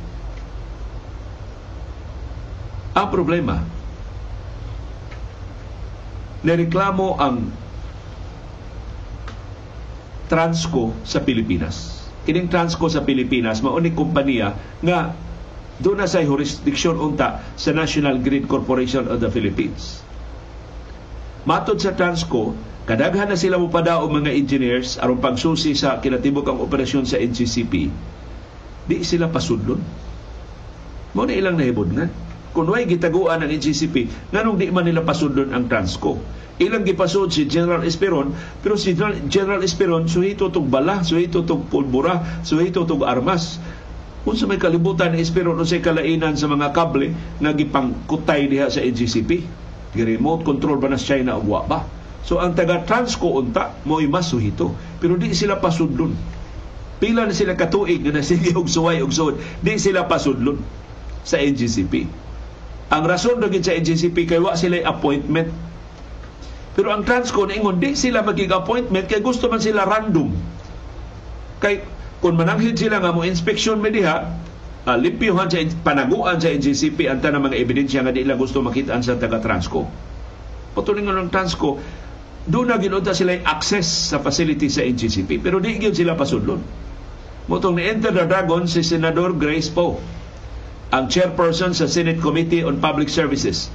Ang problema, nireklamo ang Transco sa Pilipinas. Kining Transco sa Pilipinas, mauni kompanya nga doon na sa jurisdiksyon unta sa National Grid Corporation of the Philippines. Matod sa Transco, kadaghan na sila mupada o mga engineers aron pagsusi sa kinatibok ang operasyon sa NCCP, di sila pasudlon. Mo na ilang nahibod nga kung way gitaguan ang NCCP, nganong di man nila pasudlon ang Transco. Ilang gipasod si General Esperon, pero si General Esperon, suhito tog bala, suhito tog pulbura, suhito tog armas. kung sa may kalibutan espiro no say kalainan sa mga kable nga gipangkutay diha sa NGCP gi-remote control ba na China o ba so ang taga Transco unta mo masuhito. Pero di sila pasudlon pila na sila katuig nga nasige og suway og suod di sila pasudlon sa NGCP ang rason dagin sa NGCP kay wa sila appointment. Pero ang Transco ingon di sila magig appointment kay gusto man sila random. Kay kung mananghid sila nga mo inspeksyon mi diha uh, limpyuhan sa panaguan sa NGCP ang tanang mga ebidensya nga di lang gusto makitaan sa taga Transco. Patuloy nga ng Transco, doon na ginunta sila access sa facility sa NGCP pero di gyud sila pasudlon. Motong ni Enter the Dragon si Senador Grace Poe, ang chairperson sa Senate Committee on Public Services.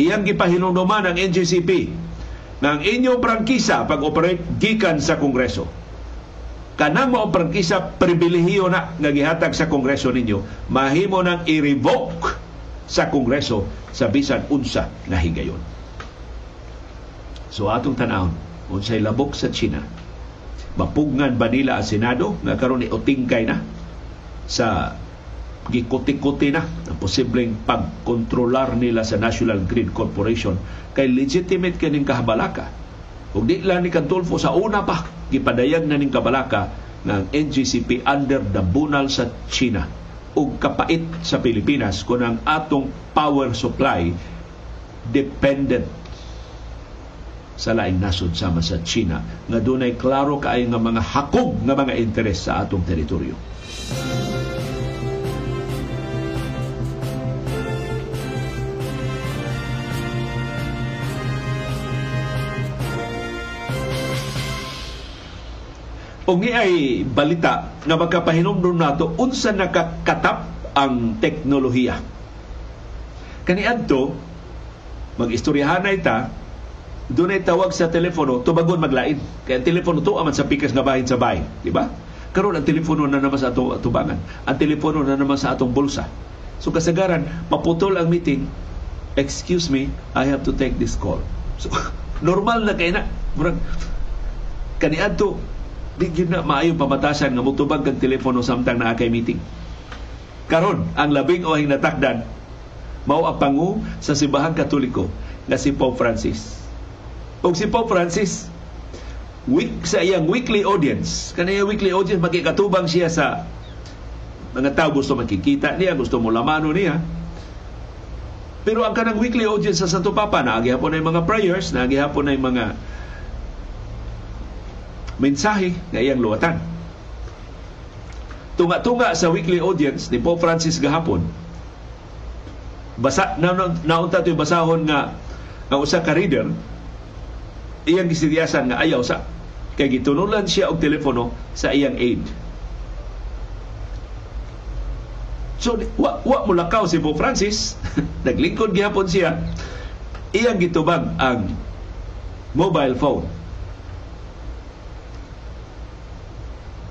Iyang gipahinumduman ang NGCP ng inyong prangkisa pag-operate gikan sa Kongreso kanang mao prangkisa pribilehiyo na nga gihatag sa kongreso ninyo mahimo nang i-revoke sa kongreso sa bisan unsa nga higayon so atong tanawon unsay labok sa China. Mapugnan ba nila ang Senado? Nga karon ni utingkay na sa gikuti-kuti na ang posibleng pagkontrolar nila sa National Grid Corporation. Kay legitimate kaning kahabalaka. Ug di lang ni Kantulfo sa una pa gipadayag na ning kabalaka ng NGCP under the bunal sa China. Ug kapait sa Pilipinas kung ang atong power supply dependent sa laing nasod sama sa China nga dunay klaro kay nga mga hakog nga mga interes sa atong teritoryo. o ay balita nga magkapahinomdom nato unsa nakakatap ang teknolohiya. Kaniadto magistoryahan na ita dunay tawag sa telepono tubagon maglain. Kaya ang telepono to aman sa pikas nga bahin sa bahay, di ba? Karon ang telepono na naman sa atong tubangan. Ang telepono na naman sa atong bulsa. So kasagaran, maputol ang meeting. Excuse me, I have to take this call. So, normal na kay na. Murag, kaniadto, di na maayo pamatasan nga mutubag kag telepono samtang naa kay meeting. Karon ang labing ohing natakdan mao ang pangu sa Simbahang Katoliko nga si Pope Francis. Og si Pope Francis week sa iyang weekly audience, kaniyang weekly audience makikatubang siya sa mga tao gusto makikita niya, gusto mo lamano niya. Pero ang kanang weekly audience sa Santo Papa, naagihapon na yung mga prayers, naagihapon na yung mga mensahe nga iyang luwatan. Tunga-tunga sa weekly audience ni Pope Francis gahapon, basa na naunta to basahon nga nga usa ka reader iyang gisidyasan nga ayaw sa kay gitunulan siya og telepono sa iyang aid. So wa, wa mulakaw si Pope Francis, naglingkod gihapon siya. Iyang gitubag ang mobile phone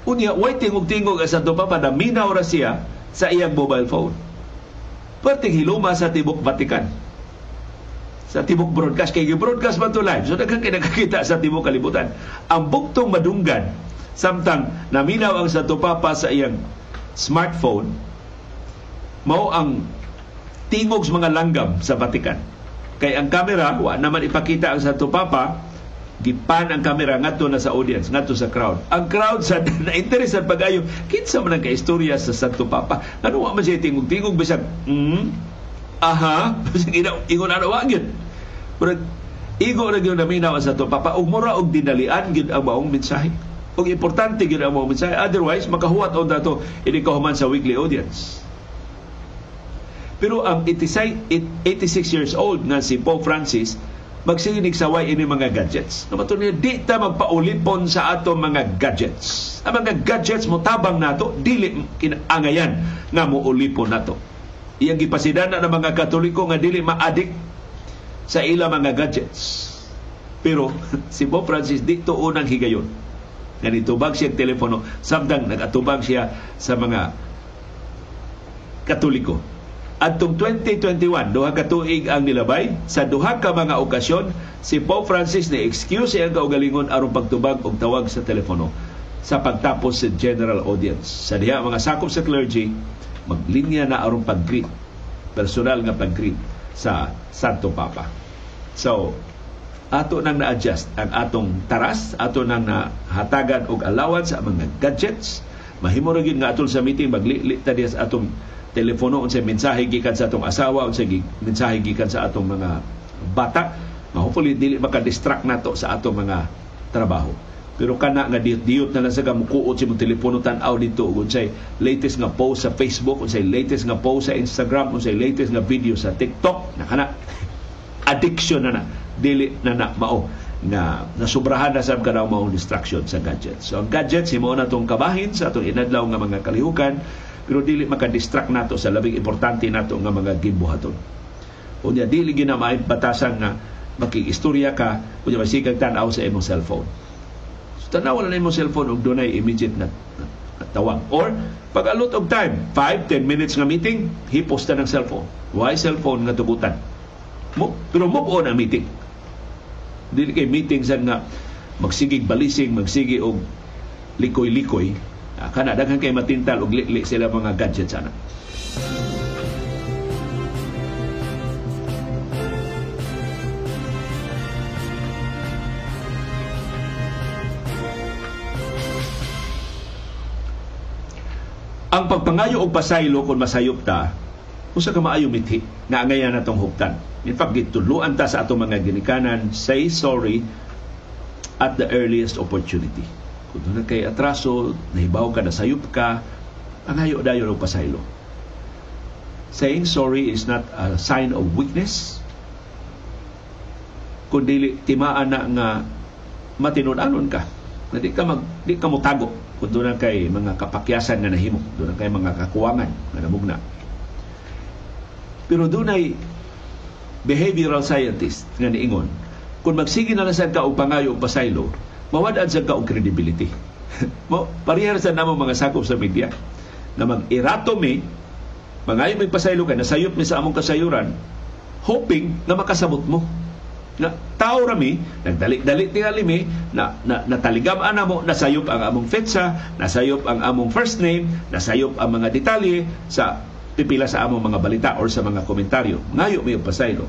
Unya, way tingog-tingog sa Santo Papa na minaw ra siya sa iyang mobile phone. Perting hiluma sa Tibok Vatican. Sa Tibok Broadcast. Kaya broadcast man to live. So, kinakakita sa Tibok Kalibutan. Ang buktong madunggan, samtang naminaw ang Santo Papa sa iyang smartphone, mao ang tingog sa mga langgam sa Vatican. Kay ang camera, wa naman ipakita ang Santo Papa, gipan ang kamera ngadto na sa audience ngadto sa crowd ang crowd sa na interested pagayo kinsa man ang kaistorya sa Santo Papa ano wa man siya tingog-tingog bisag mm, aha. Bisag ina ingon ano wa gyud pero igo ra gyud naminaw ang Santo Papa ug mura og dinalian gyud ang maong mensahe. Ug importante gyud ang maong mensahe. Otherwise makahuwat on dato. Ini kahuman sa weekly audience. Pero ang 86, 86 years old na si Pope Francis magsinig saway ini mga gadgets. Nabato niya, di ta magpaulipon sa ato mga gadgets. Ang mga gadgets mo tabang nato, dili kinangayan nga mo ulipon nato. Iyang gipasidana ng mga katoliko nga dili ma-addict sa ila mga gadgets. Pero si Pope Francis dito unang higayon. Nga nitubag siya telepono, samtang nagatubag siya sa mga katoliko Adtong 2021, duha ka tuig ang nilabay. Sa duha ka mga okasyon, si Pope Francis ni excuse ang kaugalingon aron pagtubag og tawag sa telepono. sa pagtapos sa general audience. Sa diha mga sakop sa clergy, maglinya na aron pag-greet, personal nga pag-greet sa Santo Papa. So, ato nang na-adjust ang atong taras, ato nang nahatagan og allowance sa mga gadgets, mahimo ra nga atol sa meeting maglili ta sa atong telepono unsay mensahe gikan sa atong asawa unsay mensahe gikan sa atong mga bata. Mahopefully dili maka-distract nato sa atong mga trabaho pero kana nga diyot-diyot na lang sa kamukuot sa mong telepono tan-aw dito. Unsay latest nga post sa Facebook unsay latest nga post sa Instagram unsay latest nga video sa TikTok na kana. Addiction na na. Dili na na mao. Na nasubrahan na sa kanaw maong distraction sa gadgets. So ang gadgets himo na tong kabahin sa atong inadlaw nga mga kalihukan pero dili maka-distract nato sa labing importante nato nga mga gibuhaton. Unya dili gina batasan nga makikistorya ka unya masikag tan-aw sa imong cellphone tanaw na mo cellphone og dunay immediate na, tawag. Or, pag alot og time, 5, 10 minutes nga meeting, hipos ta ng cellphone. Why cellphone nga tugutan? Mo, pero move on ang meeting. Dili kay meeting sa nga magsigig balising, magsigi og likoy-likoy. Ah, kana daghan kay matintal og li sila mga gadgets ana. Ang pagpangayo og pasaylo kung masayop ta, usa ka maayo mithi nga angayan natong huptan. In fact, gituluan ta sa atong mga ginikanan, say sorry at the earliest opportunity. Kung doon kay atraso, nahibaw ka, nasayop ka, angayo dayon og pasaylo. Saying sorry is not a sign of weakness, kundi timaan na nga matinud-anon ka. Na di ka, mag, di ka mo tago kung doon kay mga kapakyasan nga nahimo, doon kay mga kakuwangan nga namugna. Pero doon ay behavioral scientist nga niingon, kung magsige na lang ka og pangayo og pasaylo, mawadaan sa ka og credibility. Mo parehar sa namo mga sakop sa media na mag-irato mi mangayo may pasaylo ka nasayop mi sa among kasayuran hoping na makasabot mo na tao rami nagdali-dali tingali mi na, na nataligam ana mo nasayop ang among fetsa nasayop ang among first name nasayop ang mga detalye sa pipila sa among mga balita or sa mga komentaryo. Ngayo mi pasaylo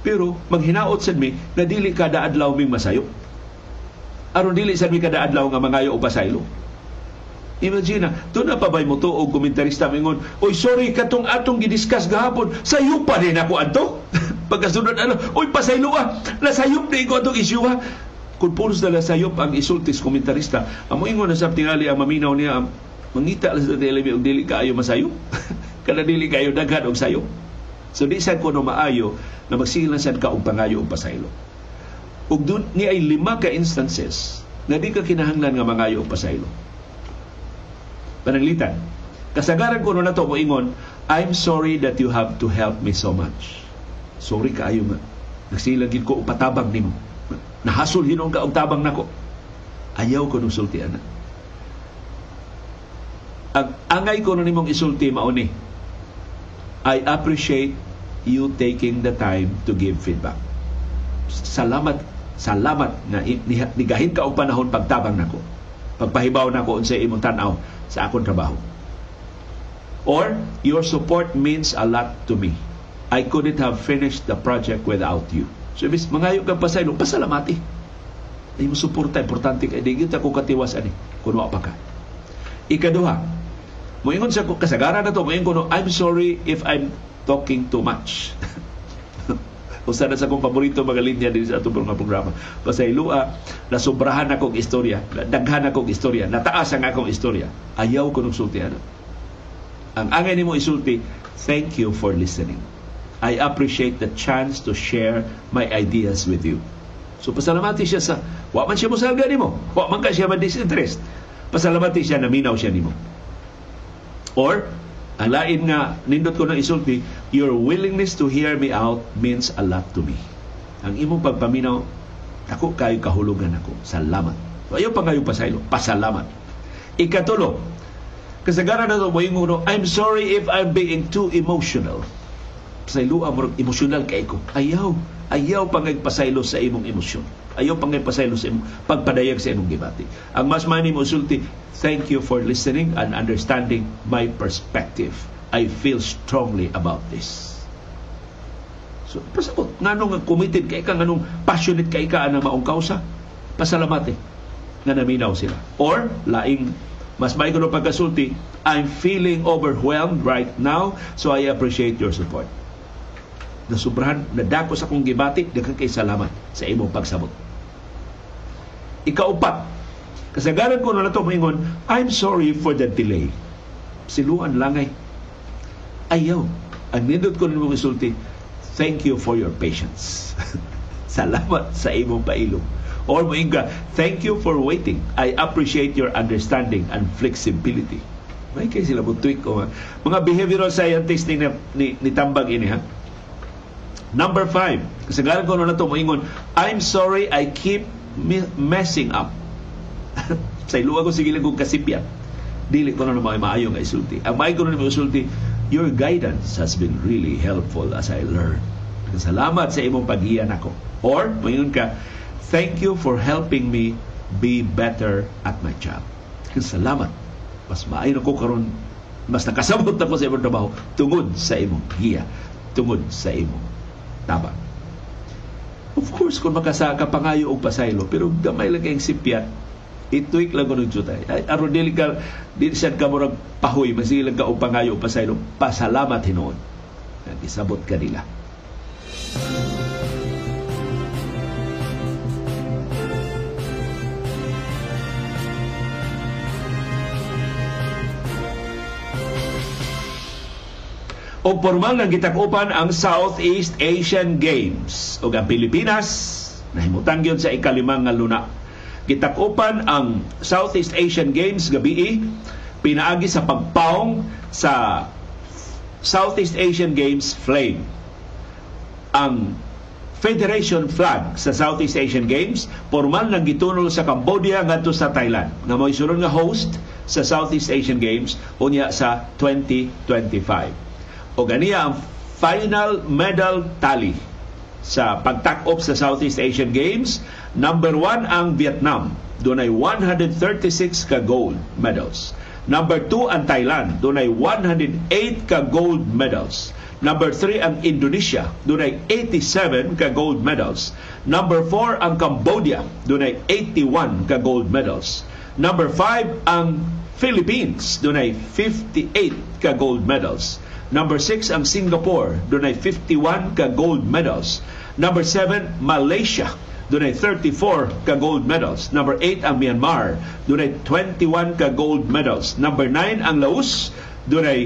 pero maghinaot sad mi na dili kada adlaw ming masayop. Aron dili sad mi kada adlaw nga mangayo og pasaylo Imagine na, doon na pa ba'y mo to o komentarista mingon, Oy, sorry, katong atong gidiscuss gahapon, sayo pa din ako adto. Pagkasunod ano, Oy, pasaylo ah, nasayop na iko atong isyu ha. Kung puros na nasayop ang isultis komentarista, amo ingon na sa tingali ang maminaw niya, mangita sa telemi og dili kaayo masayo. Kada dili kayo daghan og sayo. So di sad ko no maayo na magsigilan sad ka og pangayo og pasaylo. Ug dun ni ay lima ka instances na di ka kinahanglan nga mangayo og pasaylo pananglitan. Kasagaran ko na to mo ingon, I'm sorry that you have to help me so much. Sorry kaayo nga. Nagsilagin ko patabang nimo. Nahasol hinong ka og tabang nako. Ayaw ko nung sulti ana. Ang angay ko nimong isulti mao ni. I appreciate you taking the time to give feedback. Salamat, salamat na nigahin ka og panahon pagtabang nako. Pagpahibaw nako unsay imong tan-aw sa akong trabaho. Or, your support means a lot to me. I couldn't have finished the project without you. So, ibig, mangayo kang pasaylo, pasalamati. Ay mo suporta, importante kay di kita ko katiwas ani kuno pa ka. Ikaduha, moingon sa kasagaran na to, moingon kuno, I'm sorry if I'm talking too much. usa na sa akong paborito mga linya din sa atong mga programa. Pasaylua, nasubrahan akong istorya, daghan akong istorya, nataas ang akong istorya. Ayaw ko nung sulti ano. Ang angay nimo isulti, thank you for listening. I appreciate the chance to share my ideas with you. So pasalamati siya sa, wa man siya mo salga nimo, wa man ka siya ma-disinterest. Pasalamati siya na minaw siya nimo. Or, ang lain nga, nindot ko na isulti, your willingness to hear me out means a lot to me. Ang imong pagpaminaw, ako kayo kahulugan ako. Salamat. So, ayaw pa kayo pasaylo. Pasalamat. Ikatulo, kasagaran na ito mo I'm sorry if I'm being too emotional. Pasaylo, amor, emotional kay ko. Ayaw. Ayaw pangagpasaylo sa imong emosyon. Ayaw pangagpasaylo sa imong pagpadayag sa imong gibati. Ang mas mani mo sulti, thank you for listening and understanding my perspective. I feel strongly about this. So, pasabot, nganong committed kay ka, nganong passionate kay ka na maong kausa, pasalamat eh, nga naminaw sila. Or, laing, mas may kuno pagkasulti, I'm feeling overwhelmed right now, so I appreciate your support. Nasubrahan, nadako sa kong gibati, daghang kay salamat sa imong pagsabot. Ikaupat, kasagaran ko na nato moingon, I'm sorry for the delay. Siluan langay. Ayaw. Ang nindot ko nimo isulti, thank you for your patience. Salamat sa imong pailong. Or moinga, thank you for waiting. I appreciate your understanding and flexibility. May kay sila butuik ko. Mga behavioral scientists ni, ni, ni Tambag ini ha. Number five, kasagaran ko na to moingon, I'm sorry I keep messing up. sa iluwa ko sige lang kong kasipyan. Dili ko na naman maayo nga isulti. Ang maayo ko na naman isulti, your guidance has been really helpful as I learn. Salamat sa imong paghiya nako. Or, mayroon ka, thank you for helping me be better at my job. Salamat. Mas maayon ako karon mas nakasabot ako sa imong trabaho tungod sa imong giya, tungod sa imong tabang. Of course, kung makasaka pangayo og pasaylo, pero gamay lang kayong sipyat, ituik lang ko ng jutay. Aron dili ka, di siya ka murag pahoy, masilang ka o pangayo o pasaylo, pasalamat hinoon. Isabot ka nila. O formal na gitakupan ang Southeast Asian Games. Ug ang Pilipinas nahimutang gyud sa ikalimang nga luna. Gitakupan ang Southeast Asian Games gabi pinaagi sa pagpaong sa Southeast Asian Games flame. Ang Federation flag sa Southeast Asian Games formal nang gitunol sa Cambodia ngadto sa Thailand. Nga mo nga host sa Southeast Asian Games unya sa 2025 o ganiya ang final medal tally sa pagtakop sa Southeast Asian Games. Number one ang Vietnam. Doon ay 136 ka gold medals. Number 2 ang Thailand. Doon ay 108 ka gold medals. Number 3 ang Indonesia. Doon ay 87 ka gold medals. Number 4 ang Cambodia. Doon ay 81 ka gold medals. Number 5 ang Philippines. Doon ay 58 ka gold medals. Number 6 ang Singapore, doon ay 51 ka gold medals. Number 7, Malaysia, doon ay 34 ka gold medals. Number 8 ang Myanmar, doon ay 21 ka gold medals. Number 9 ang Laos, doon ay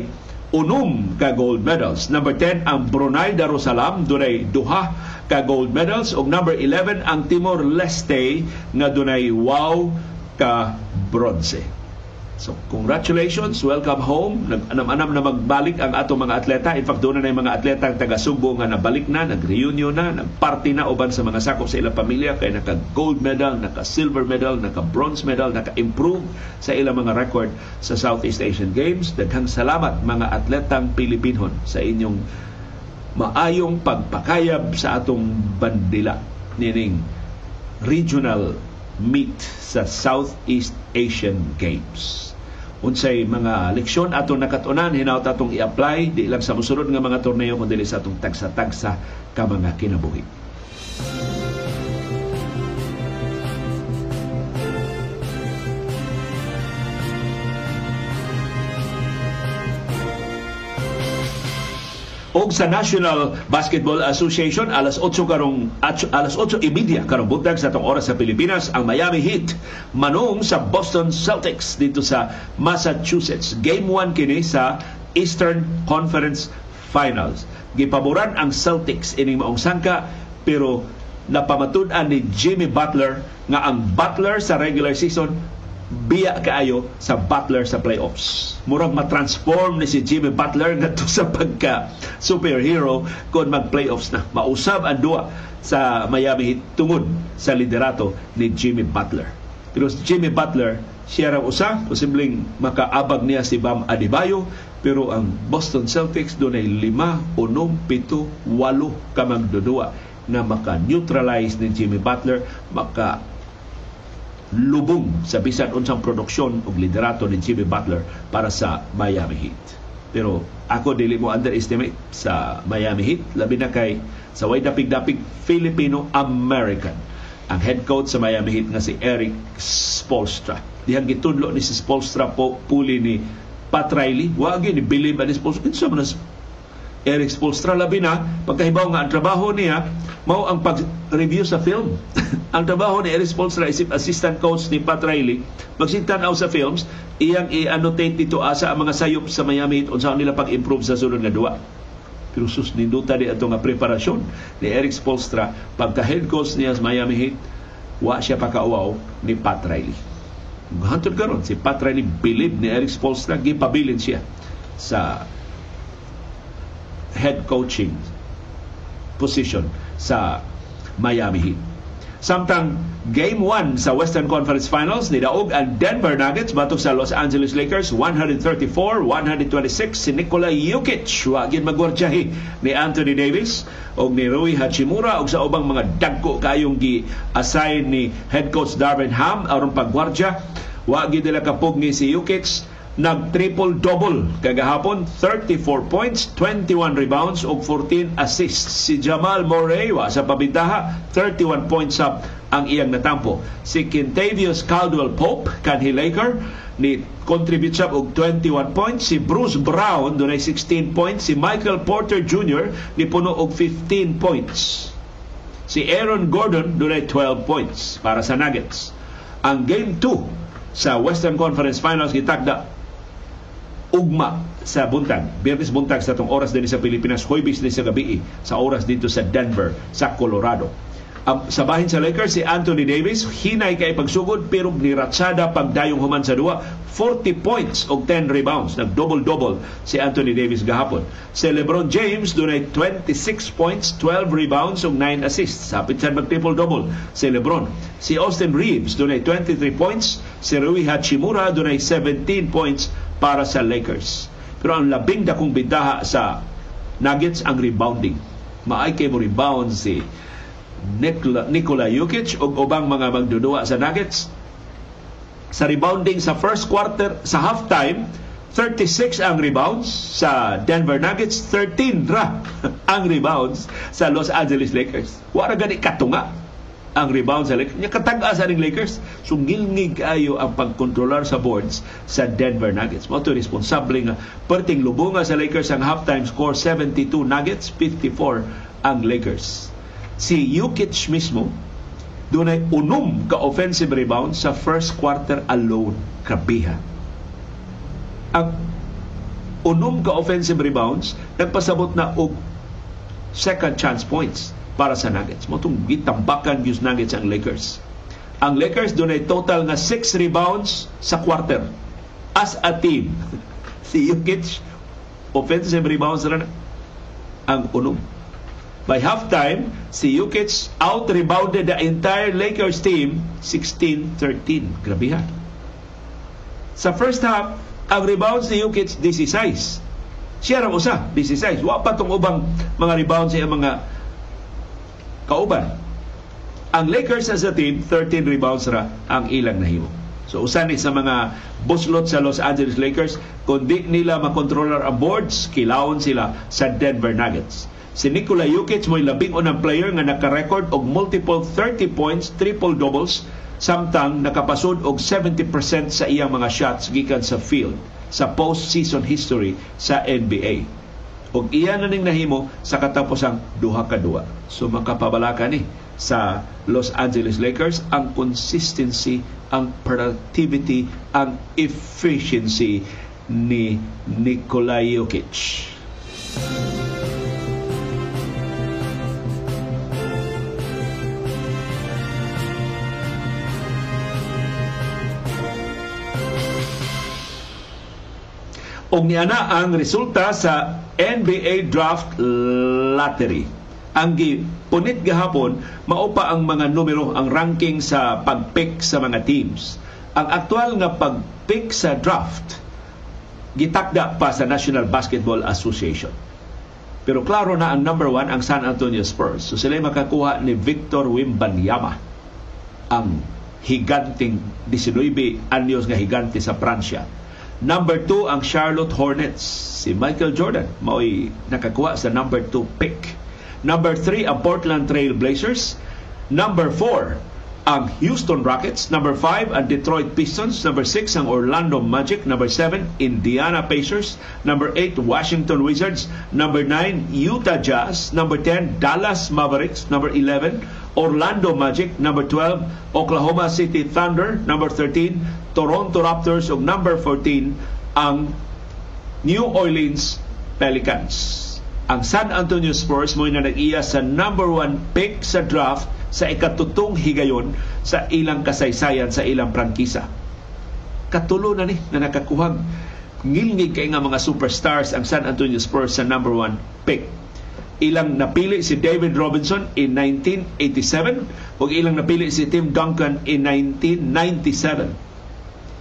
unom ka gold medals. Number 10 ang Brunei Darussalam, doon ay duha ka gold medals. O number 11 ang Timor Leste, nga doon ay wow ka bronze. So, congratulations, welcome home. Nag-anam-anam na magbalik ang ato mga atleta. In fact, doon na yung mga atleta ang taga-Subo nga nabalik na, nag-reunion na, nag-party na uban sa mga sakop sa ilang pamilya kay naka-gold medal, naka-silver medal, naka-bronze medal, naka-improve sa ilang mga record sa Southeast Asian Games. Daghang salamat mga atletang Pilipinhon sa inyong maayong pagpakayab sa atong bandila nining regional meet sa Southeast Asian Games. Unsay mga leksyon atong nakatunan hinaut atong i-apply di lang sa mosunod nga mga torneo kundi sa atong tagsa-tagsa ka mga kinabuhi. Og sa National Basketball Association alas 8 karong alas 8 imedya karong buntag sa tong oras sa Pilipinas ang Miami Heat manung sa Boston Celtics dito sa Massachusetts. Game 1 kini sa Eastern Conference Finals. Gipaboran ang Celtics ining maong sangka pero napamatud-an ni Jimmy Butler nga ang Butler sa regular season biya kaayo sa Butler sa playoffs. Murag ma-transform ni si Jimmy Butler ngadto sa pagka superhero kung mag-playoffs na. Mausab ang duwa sa Miami tungod sa liderato ni Jimmy Butler. Pero si Jimmy Butler, siya raw usa, posibleng makaabag niya si Bam Adebayo, pero ang Boston Celtics doon ay lima, unom, pito, walo ka magdudua na maka-neutralize ni Jimmy Butler, maka lubong sa bisan unsang produksyon ug liderato ni Jimmy Butler para sa Miami Heat. Pero ako dili mo underestimate sa Miami Heat labi na kay sa way dapig-dapig Filipino American ang head coach sa Miami Heat nga si Eric Spolstra. Dihang gitudlo ni si Spolstra po puli ni Pat Riley. Wa ni believe ni Spolstra. Kinsa man Eric Spolstra labi na pagkahibaw nga ang trabaho niya mao ang pag-review sa film. ang trabaho ni Eric Spolstra isip assistant coach ni Pat Riley magsintanaw sa films iyang i-annotate dito asa ang mga sayop sa Miami unsa nila pag-improve sa sunod nga duwa. Pero sus ninduta di ato nga preparasyon ni Eric Spolstra pagka head coach niya sa Miami Heat wa siya pakauaw ni Pat Riley. Hantod karon si Pat Riley believe ni Eric Spolstra gipabilin siya sa head coaching position sa Miami Heat. Samtang Game 1 sa Western Conference Finals, nidaog ang Denver Nuggets batok sa Los Angeles Lakers 134-126 si Nikola Jokic. Wagin magwardyahi ni Anthony Davis o ni Rui Hachimura o sa ubang mga dagko kayong gi-assign ni head coach Darvin Ham aron pagwardya. Wa gid nila kapog ni si Jokic nag-triple-double kagahapon, 34 points, 21 rebounds ug 14 assists. Si Jamal Murray wa sa pabintaha, 31 points up ang iyang natampo. Si Kentavious Caldwell Pope, kanhi Laker, ni contribute siya og 21 points. Si Bruce Brown, dunay 16 points. Si Michael Porter Jr. ni puno og 15 points. Si Aaron Gordon, dunay 12 points para sa Nuggets. Ang Game 2 sa Western Conference Finals gitagda ugma sa buntag, Biyernes buntag sa tong oras din sa Pilipinas, Huwebes din sa gabi sa oras dito sa Denver, sa Colorado. Um, sa bahin sa Lakers, si Anthony Davis, hinay kay pagsugod pero niratsada pagdayong human sa duwa. 40 points o 10 rebounds. Nag-double-double si Anthony Davis gahapon. Si LeBron James, dunay 26 points, 12 rebounds o 9 assists. Sapit siya mag-triple-double si LeBron. Si Austin Reeves, dunay 23 points. Si Rui Hachimura, dunay 17 points para sa Lakers. Pero ang labing dakong bintaha sa Nuggets ang rebounding. Maay kay mo rebound si Nikola, Nikola Jokic o ubang mga magdudua sa Nuggets. Sa rebounding sa first quarter, sa halftime, 36 ang rebounds sa Denver Nuggets, 13 ra ang rebounds sa Los Angeles Lakers. Wala gani katunga ang rebound sa Lakers. Nya katag sa ning Lakers, sungilngig ayo ang pagkontrolar sa boards sa Denver Nuggets. Mo to responsable nga perting lubunga sa Lakers ang halftime score 72 Nuggets, 54 ang Lakers si Jokic mismo dunay unom ka offensive rebound sa first quarter alone. Krabiha. Ang unom ka offensive rebounds nagpasabot na og second chance points para sa Nuggets. Motong gitambakan yung Nuggets ang Lakers. Ang Lakers dunay total nga 6 rebounds sa quarter as a team. si Jokic offensive rebounds na ang unom By halftime, si Jokic out-rebounded the entire Lakers team 16-13. Grabe ha. Sa first half, ang rebounds ni Jokic 16. Siya ram usa, 16. Wa pa tong ubang mga rebounds sa mga kauban. Ang Lakers as a team, 13 rebounds ra ang ilang nahimo. So usa ni sa mga buslot sa Los Angeles Lakers, kung di nila makontrolar ang boards, kilawon sila sa Denver Nuggets. Si Nikola Jokic mo'y labing unang player nga naka-record og multiple 30 points, triple doubles, samtang nakapasod og 70% sa iyang mga shots gikan sa field sa postseason history sa NBA. Og iya na ning nahimo sa katapusang duha ka duwa. So makapabalaka ni sa Los Angeles Lakers ang consistency, ang productivity, ang efficiency ni Nikola Jokic. Og niana ang resulta sa NBA Draft Lottery. Ang gipunit gahapon mao pa ang mga numero ang ranking sa pagpick sa mga teams. Ang aktual nga pagpick sa draft gitakda pa sa National Basketball Association. Pero klaro na ang number one ang San Antonio Spurs. So sila makakuha ni Victor Wimbanyama ang higanting 19 anyos nga higante sa Pransya. Number 2 ang Charlotte Hornets. Si Michael Jordan mao'y nakakuha sa number 2 pick. Number 3 ang Portland Trail Blazers. Number 4 ang Houston Rockets. Number 5, ang Detroit Pistons. Number 6, ang Orlando Magic. Number 7, Indiana Pacers. Number 8, Washington Wizards. Number 9, Utah Jazz. Number 10, Dallas Mavericks. Number 11, Orlando Magic. Number 12, Oklahoma City Thunder. Number 13, Toronto Raptors. Ug number 14, ang New Orleans Pelicans. Ang San Antonio Spurs mo na nag-iya sa number one pick sa draft sa ikatutong higayon sa ilang kasaysayan sa ilang prangkisa. Katulo na ni na nakakuhag ngilngig kay nga mga superstars ang San Antonio Spurs sa number one pick. Ilang napili si David Robinson in 1987 ug ilang napili si Tim Duncan in 1997.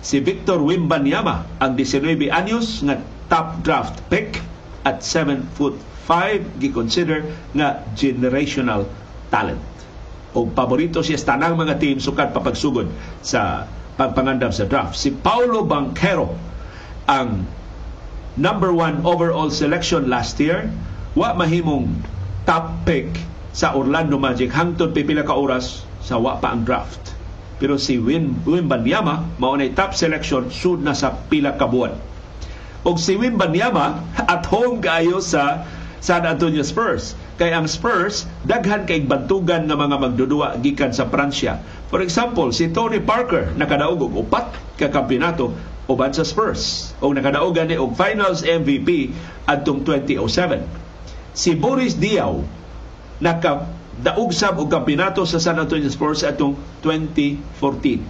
Si Victor Wimbanyama ang 19 anyos nga top draft pick at 7 foot 5 gi-consider nga generational talent. O paborito siya sa tanang mga team sukad papagsugod sa pagpangandam sa draft. Si Paulo Banquero ang number one overall selection last year. Wa mahimong top pick sa Orlando Magic hangtod pipila ka oras sa wa pa ang draft. Pero si Win Wimbanyama mao na top selection sud na sa pila ka buwan. Og si Wimbanyama at home kayo sa San Antonio Spurs. Kay ang Spurs, daghan kay bantugan nga mga magdudua gikan sa Pransya. For example, si Tony Parker nakadaog og upat ka kampeonato uban sa Spurs o nakadaogan ni og Finals MVP adtong 2007. Si Boris Diaw naka daog sab og kampeonato sa San Antonio Spurs atong 2014.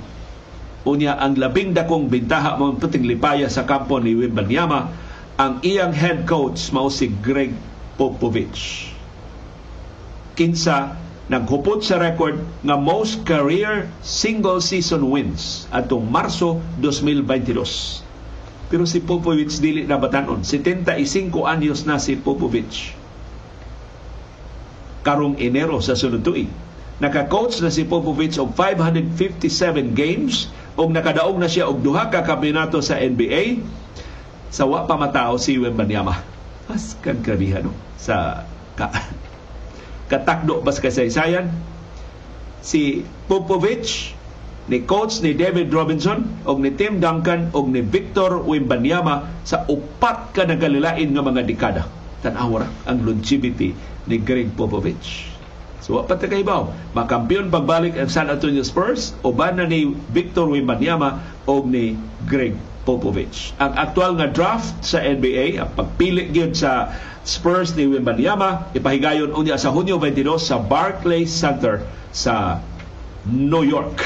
Unya ang labing dakong bintaha mo puting lipaya sa kampo ni Wimbanyama ang iyang head coach mao si Greg Popovich. Kinsa naghupot sa record nga most career single season wins atong Marso 2022. Pero si Popovich dili na batanon. 75 anyos na si Popovich. Karong Enero sa sunod tuig. Naka-coach na si Popovich og 557 games og nakadaog na siya og duha ka kampeonato sa NBA sa wa pa matao si Wembanyama Mas kan krabihan no? sa ka, katakdo bas kasaysayan si Popovich ni coach ni David Robinson og ni Tim Duncan og ni Victor Wembanyama sa upat ka nagalilain nga mga dekada. Tanawa ang longevity ni Greg Popovich. So wapat ka ibaw, makampiyon pagbalik ang San Antonio Spurs uban na ni Victor Wembanyama og ni Greg Popovich. Ang aktual nga draft sa NBA, ang pagpili gyud sa Spurs ni Wembanyama, ipahigayon unya sa Hunyo 22 sa Barclays Center sa New York.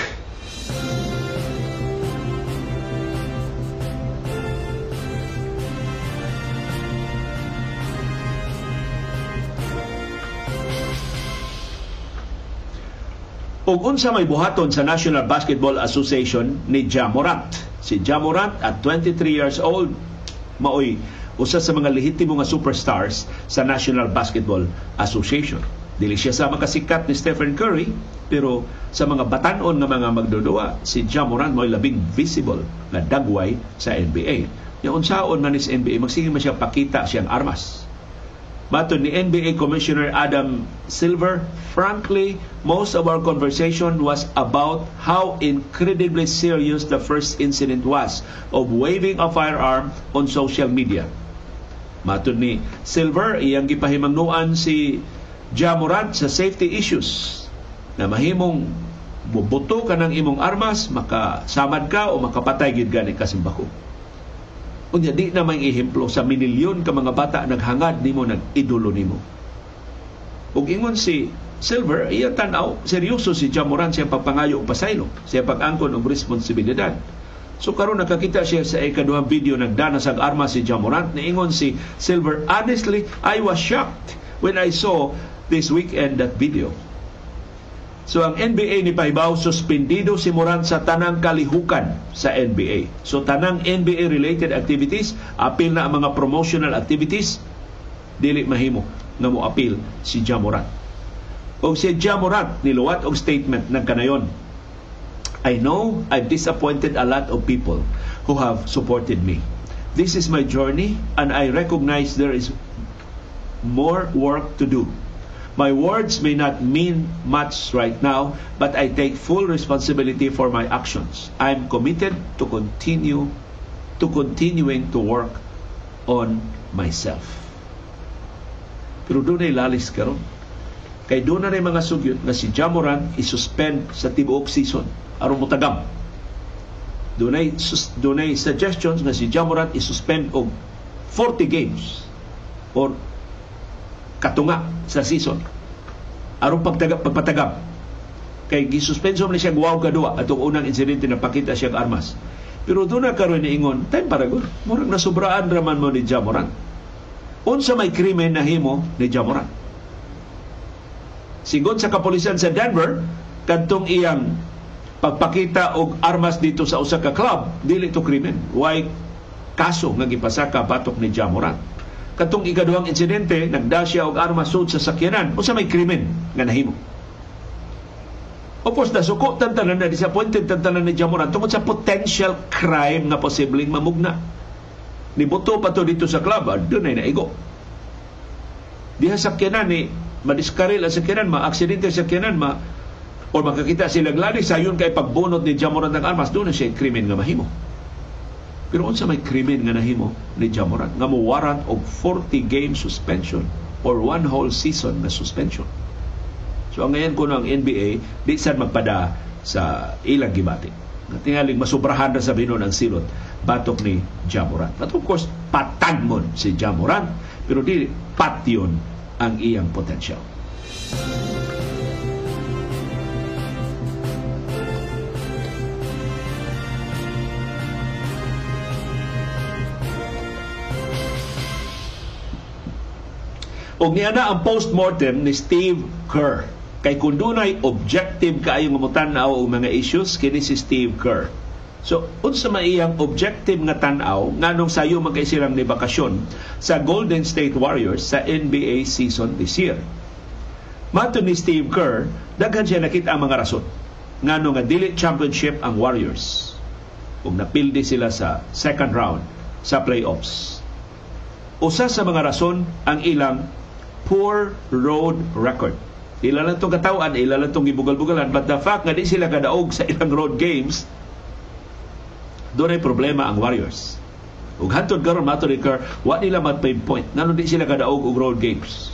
Ug unsa may buhaton sa National Basketball Association ni Jamorant. Si Jamorant at 23 years old maoy usa sa mga lehitimo nga superstars sa National Basketball Association. Dili siya sa makasikat ni Stephen Curry, pero sa mga batanon nga mga magdudua, si Jamorant mo'y labing visible na dagway sa NBA. Yung unsaon man is NBA, magsige man siya pakita siyang armas Matod ni NBA Commissioner Adam Silver, frankly, most of our conversation was about how incredibly serious the first incident was of waving a firearm on social media. Matod ni Silver, iyang gipahimangnuan si Jamorant sa safety issues na mahimong bubuto ka ng imong armas, makasamad ka o makapatay gid gani kasimbako. Unya di na may ehemplo sa minilyon ka mga bata naghangad nimo nag-idolo nimo. Ug ingon si Silver, iya tanaw, seryoso si Jamoran siya pagpangayo og pasaylo, siya pag-angkon og responsibilidad. So karon nakakita siya sa ikaduhang video nagdana sa arma si Jamorant niingon si Silver honestly I was shocked when I saw this weekend that video So ang NBA ni Pahibaw suspendido si Morant sa tanang kalihukan sa NBA. So tanang NBA related activities, apil na ang mga promotional activities dili mahimo nga moapil si Jamoran. O si Jamoran niluwat og statement ng kanayon. I know I've disappointed a lot of people who have supported me. This is my journey and I recognize there is more work to do. My words may not mean much right now, but I take full responsibility for my actions. I'm committed to continue to continuing to work on myself. Pero doon ay lalis karon. Kay doon na mga sugyot na si Jamoran isuspend sa tibuok season aron motagam. Doon ay, doon ay suggestions na si Jamoran isuspend og 40 games or katunga sa season. Aron pagtagap pagpatagap. Kay gisuspenso man siya guwaw kadua atong unang insidente na pakita siya armas. Pero doon na karon ni ingon time para gud murag nasubraan raman mo ni Jamoran. Unsa may krimen na himo ni Jamoran? Sigon sa kapulisan sa Denver kadtong iyang pagpakita og armas dito sa usa ka club dili to krimen. Why kaso nga gipasaka batok ni Jamoran katong ikaduhang insidente nagdasya og armas sud sa sakyanan usa may krimen nga nahimo Opos na suko tantanan na disappointed tantanan ni Jamoran tungod sa potential crime nga posibleng mamugna. Nibuto pa to dito sa club, ah, doon ay naigo. Diha sakyanan ni madiskaril ang sakyanan, ma-aksidente sa sakyanan, ma o makakita sila gladi sayon kay pagbunot ni Jamoran ng armas, doon na siya krimen nga mahimo. Pero unsa may krimen nga nahimo ni Jamoran nga mo warrant og 40 game suspension or one whole season na suspension. So ang ngayon ko ng NBA, di sad magpada sa ilang gibati. Nga tingaling masubrahan na sabihin nun ang silot batok ni Jamoran. But of course, patag mo si Jamoran, pero di pat yun ang iyang potential. Og niya na ang post-mortem ni Steve Kerr. Kay kung dunay objective kaayo nga mutanaw og mga issues kini si Steve Kerr. So, unsa may iyang objective nga tan-aw nganong sayo magkay silang ni bakasyon sa Golden State Warriors sa NBA season this year. Mato ni Steve Kerr, daghan siya nakita ang mga rason ngano nga dili championship ang Warriors. Ug napildi sila sa second round sa playoffs. Usa sa mga rason ang ilang poor road record. Ila lang itong katawan, ila lang itong gibugal-bugalan. But the fact nga di sila kadaog sa ilang road games, doon ay problema ang Warriors. Ug hantod karon mato ni Kerr, wa nila matpay point. Ngano di sila kadaog og road games.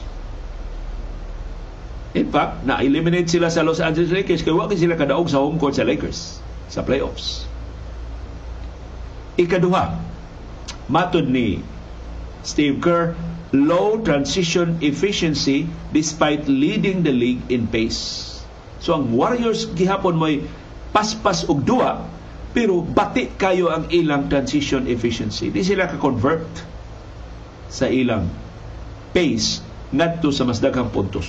In fact, na-eliminate sila sa Los Angeles Lakers kaya wa sila kadaog sa home court sa Lakers sa playoffs. Ikaduha, matod ni Steve Kerr, low transition efficiency despite leading the league in pace. So ang Warriors gihapon mo'y paspas og duwa pero bati kayo ang ilang transition efficiency. Di sila ka-convert sa ilang pace ngadto sa mas daghang puntos.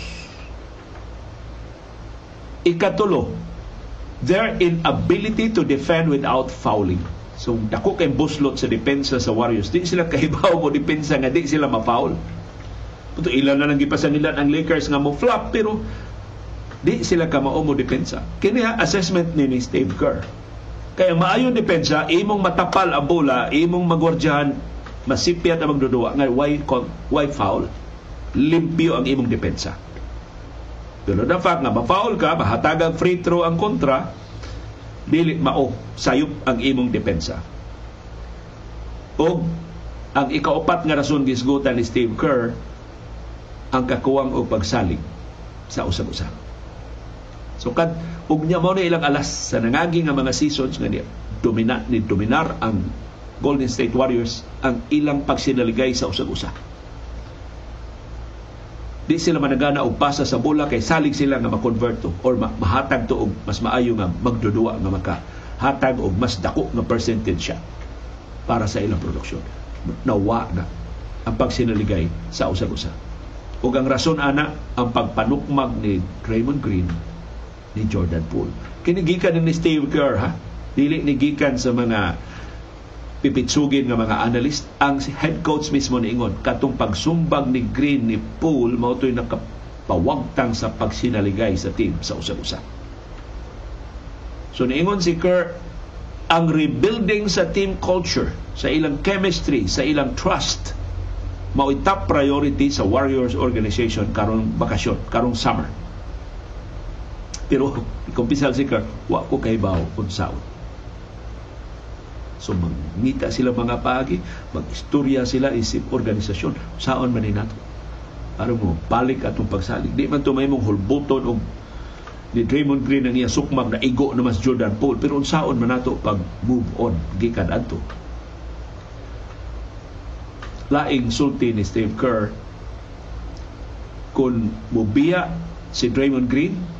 Ikatulo, their inability to defend without fouling. So dako kay buslot sa depensa sa Warriors. Di sila kahibaw mo depensa nga di sila ma-foul. Puto ilan na nang gipasan nila ang Lakers nga mo flop pero di sila ka mao mo depensa. Kini assessment ni, ni Steve Kerr. Kaya maayon depensa, imong matapal ang bola, imong magwardyahan, masipyat ang magdudua nga why why foul. Limpyo ang imong depensa. Pero the fact nga ma-foul ka, mahatagang free throw ang kontra, dili mao sayop ang imong depensa. O ang ikaupat nga rason gisgutan ni Steve Kerr ang kakuwang og pagsalig sa usag-usa. So kad ug niya mo na ilang alas sa nangagi nga mga seasons nga niya domina ni dominar ang Golden State Warriors ang ilang pagsinaligay sa usag-usa di sila managana og pasa sa bola kay salig sila nga ma-convert to or mahatag to og mas maayo nga magdudua nga maka hatag og mas dako nga percentage siya para sa ilang produksyon. Nawa na ang pagsinaligay sa usag-usa. Ug ang rason ana ang pagpanukmag ni Draymond Green ni Jordan Poole. Kini gikan ni Steve Kerr ha. Dili ni gikan sa mga pipitsugin nga mga analyst ang head coach mismo niingon katong pagsumbag ni Green ni Poole mao toy nakapawagtang sa pagsinaligay sa team sa usag-usa. So niingon si Kerr ang rebuilding sa team culture, sa ilang chemistry, sa ilang trust mao top priority sa Warriors organization karong bakasyon, karong summer. Pero kumpisal si Kerr, wa ko kay bawo unsaon So mangita sila mga paagi, mag-istorya sila isip organisasyon. Saon man nato? Aron mo, balik atong pagsalig. Di man to may mong hulbuton og ni Draymond Green ang iya sukmag na igo na mas Jordan Poole. Pero unsaon man nato pag move on, gikan adto. Laing sulti ni Steve Kerr kung mubiya si Draymond Green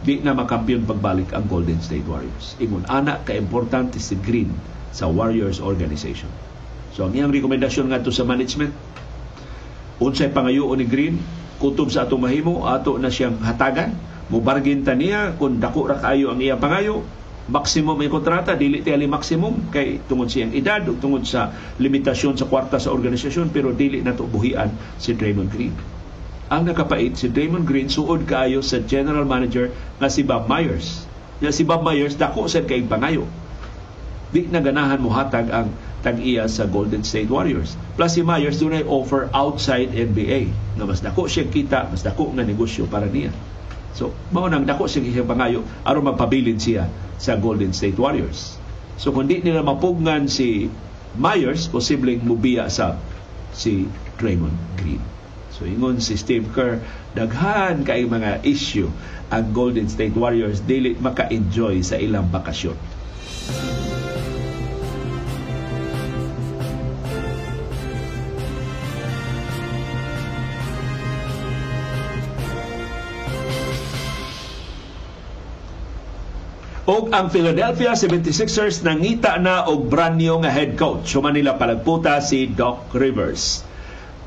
di na makampiyon pagbalik ang Golden State Warriors. Ingon, ana ka-importante si Green sa Warriors organization. So ang iyang rekomendasyon nga sa management, unsay pangayo ni Green, kutob sa atong mahimo, ato na siyang hatagan, mubargin ta niya kung dako ra kayo ang iyang pangayo, maximum ay kontrata, dili tiyali maximum. Kay tungod siyang edad o tungod sa limitasyon sa kwarta sa organisasyon pero dili na buhian si Draymond Green ang nakapait si Draymond Green suod kaayo sa general manager nga si Bob Myers. Nga si Bob Myers dako sa kay pangayo. Di na ganahan mo hatag ang tag-iya sa Golden State Warriors. Plus si Myers dunay offer outside NBA nga mas dako siya kita, mas dako nga negosyo para niya. So, mao nang dako siya kay pangayo aron magpabilin siya sa Golden State Warriors. So kung di nila mapugnan si Myers, posibleng mubiya sa si Draymond Green. So ingon si Steve Kerr, daghan kay mga issue ang Golden State Warriors dili maka-enjoy sa ilang bakasyon. Og ang Philadelphia 76ers nangita na og brand new nga head coach. Human nila palagputa si Doc Rivers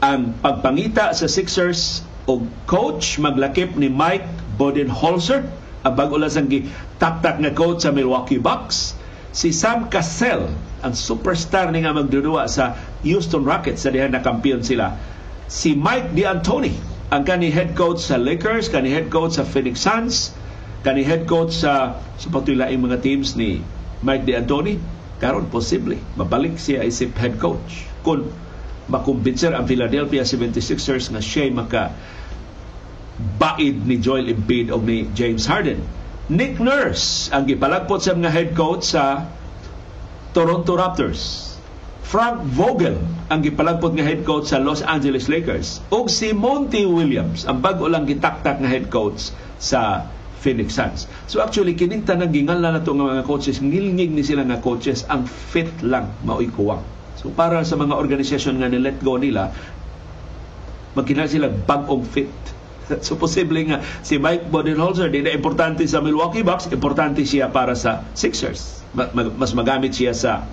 ang pagpangita sa Sixers o coach maglakip ni Mike Bodenholzer ang bago lang sang taktak nga coach sa Milwaukee Bucks si Sam Cassell ang superstar ni nga magdudua sa Houston Rockets. Sa dihan na kampiyon sila. Si Mike D'Antoni ang kani head coach sa Lakers kani head coach sa Phoenix Suns kani head coach sa sa patulaing mga teams ni Mike D'Antoni. Karon posible mabalik siya isip head coach. Kung makumbinser ang Philadelphia 76ers nga siya maka baid ni Joel Embiid o ni James Harden. Nick Nurse ang gipalagpot sa mga head coach sa Toronto Raptors. Frank Vogel ang gipalagpot nga head coach sa Los Angeles Lakers. O si Monty Williams ang bago lang gitaktak nga head coach sa Phoenix Suns. So actually kining tanang gingalan nato nga mga coaches ngilngig ni sila nga coaches ang fit lang maoy kuwang So para sa mga organisasyon nga ni-let go nila, magkinahal sila bagong fit. So posible nga si Mike Budenholzer di na importante sa Milwaukee Bucks, importante siya para sa Sixers. Mas magamit siya sa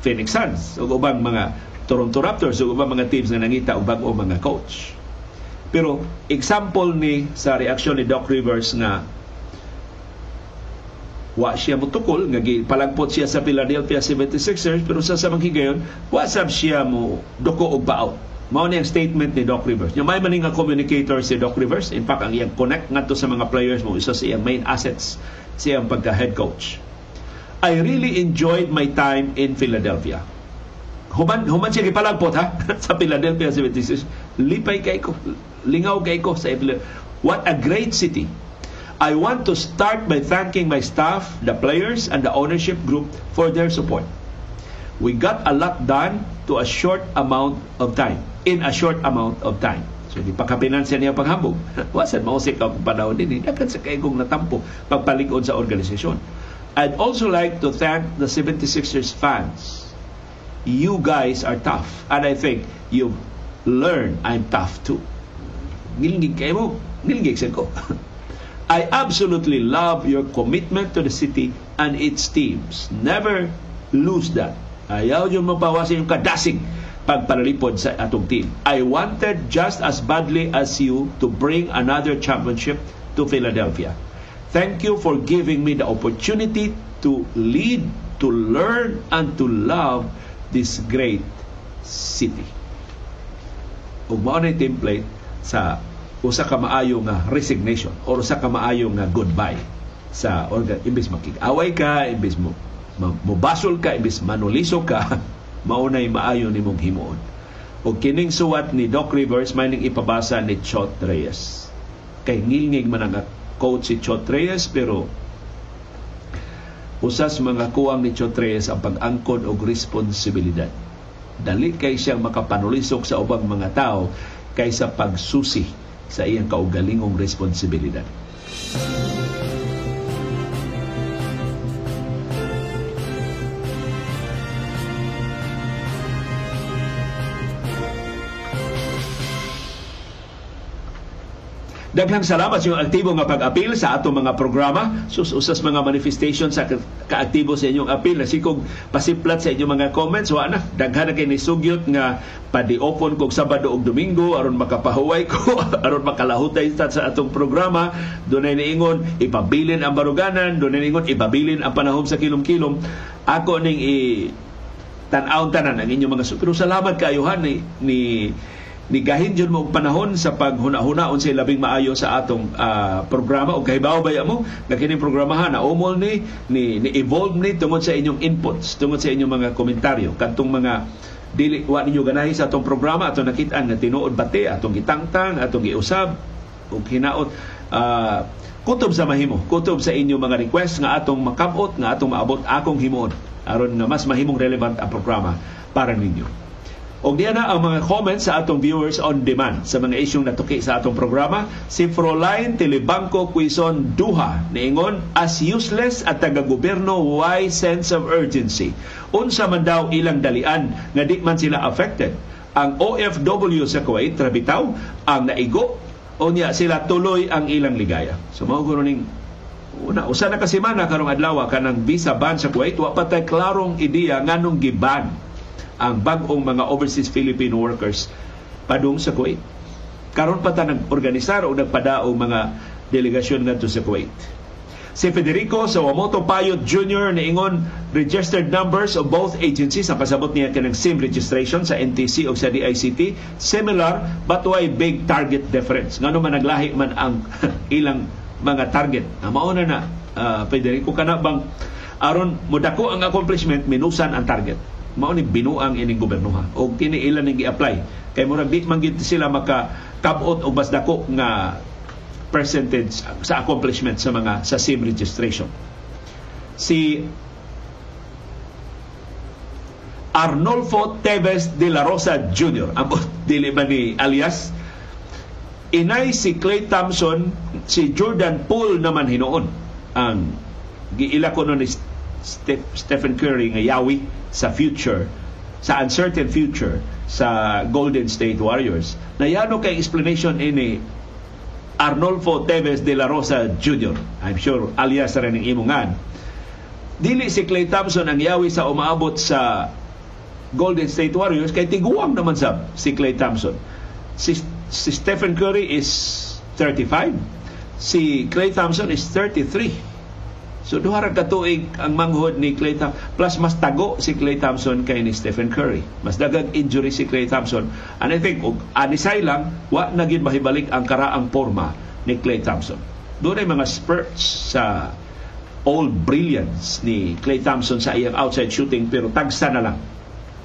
Phoenix Suns o ubang mga Toronto Raptors o ubang mga teams na nangita og bag-o mga coach. Pero example ni sa reaksyon ni Doc Rivers nga wa siya mutukol nga palagpot siya sa Philadelphia 76ers pero sa samang higayon wa sab siya mo doko og baot mao ni ang statement ni Doc Rivers. Nya may maning nga communicator si Doc Rivers in fact ang iyang connect ngadto sa mga players mo isa sa iyang main assets siya ang pagka head coach. I really enjoyed my time in Philadelphia. Human human siya gipalagpot ha? Sa Philadelphia 76 lipay kay ko lingaw kay ko sa what a great city I want to start by thanking my staff, the players, and the ownership group for their support. We got a lot done to a short amount of time, in a short amount of time. So, di pa kapinansya niya paghambog. Wasan mausik ang panahon din. Dagan sa kaigong natampo pagpalikod sa organisasyon. I'd also like to thank the 76ers fans. You guys are tough. And I think you've learned I'm tough too. Ngilingig kayo mo. Ngilingig sa ko. I absolutely love your commitment to the city and its teams. Never lose that. Ayaw yung mabawasan yung kadasig pagpalipod sa atong team. I wanted just as badly as you to bring another championship to Philadelphia. Thank you for giving me the opportunity to lead to learn and to love this great city. Ug mao template sa usa ka maayo nga resignation or usa ka maayo nga goodbye sa organ imbis makig-away ka imbis mo mubasol ka imbis manuliso ka maunay maayo nimong himuon. O kining suwat ni Doc Rivers may ning ipabasa ni Chot Reyes. Kay ngilngig man ang coach si Chot Reyes pero usas mga kuwang ni Chot Reyes ang pag-angkon og responsibilidad. Dali kay siyang makapanulisok sa ubang mga tao kaysa pagsusi sa iyang kaugalingong responsibilidad. Daghang salamat sa inyong aktibo nga pag-apil sa atong mga programa. Sus usas mga manifestation sa kaaktibo sa inyong apil. Nasikog pasiplat sa inyong mga comments. Wa na, daghan na kay nisugyot nga padiopon kog Sabado ug Domingo aron makapahuway ko aron makalahutay sa atong programa. Dunay niingon ipabilin ang baruganan, dunay niingon ipabilin ang panahon sa kilom-kilom. Ako ning i tan-aw tanan ang inyong mga pero salamat kayuhan ni, ni nigahin jud mo panahon sa paghuna-hunaon sa labing maayo sa atong uh, programa. O kahibaw ba mo? Nga kining programahan na umol ni ni, ni evolve ni tungod sa inyong inputs tungod sa inyong mga komentaryo. Kadtong mga dili wa ninyo ganahi sa atong programa atong nakit-an nga tinuod bate atong gitangtang atong giusab ug hinaot. Uh, kutob sa mahimo kutob sa inyong mga request nga atong makabot nga atong maabot akong himuon aron nga mas mahimong relevant ang programa para ninyo o diyan na ang mga comments sa atong viewers on demand sa mga isyong natuki sa atong programa. Si Froline Telebangko Quezon Duha niingon as useless at taga-gobyerno why sense of urgency. Unsa man daw ilang dalian nga di man sila affected. Ang OFW sa Kuwait trabitaw ang naigo o niya sila tuloy ang ilang ligaya. So mao ning una usa na ka semana karong adlaw kanang visa ban sa Kuwait wa pa tay klarong ideya nganong giban ang bag-ong mga overseas Filipino workers padung sa Kuwait. Karon pa ta nag-organisar o nagpadaong mga delegasyon ngadto sa Kuwait. Si Federico Sawamoto Payot Jr. niingon registered numbers of both agencies ang pasabot niya kanang SIM registration sa NTC o sa DICT similar but why big target difference ngano man naglahi man ang ilang mga target na mauna na uh, Federico kana bang aron mudako ang accomplishment minusan ang target mao ni binuang ining gobernoha og kini ila ning gi-apply. Kay murag di man sila maka kabot og mas dako nga percentage sa accomplishment sa mga sa SIM registration. Si Arnolfo Teves de la Rosa Jr. Ambot dili ba ni alias? Inay si Clay Thompson si Jordan Poole naman hinuon ang giila ko ni Stephen Curry nga yawi sa future sa uncertain future sa Golden State Warriors. Nayano kay explanation ini Arnolfo Teves de la Rosa Jr. I'm sure alias rin ng imungan. Dili si Clay Thompson ang yawi sa umaabot sa Golden State Warriors kay tiguang naman sa si Clay Thompson. Si, si Stephen Curry is 35. Si Clay Thompson is 33 So duha ra ka tuig ang manghod ni Clay Thompson plus mas tago si Clay Thompson kay ni Stephen Curry. Mas dagag injury si Clay Thompson. And I think og anisay lang wa na gid mahibalik ang karaang forma ni Clay Thompson. Doon ay mga spurts sa old brilliance ni Clay Thompson sa iyang outside shooting pero tagsa na lang.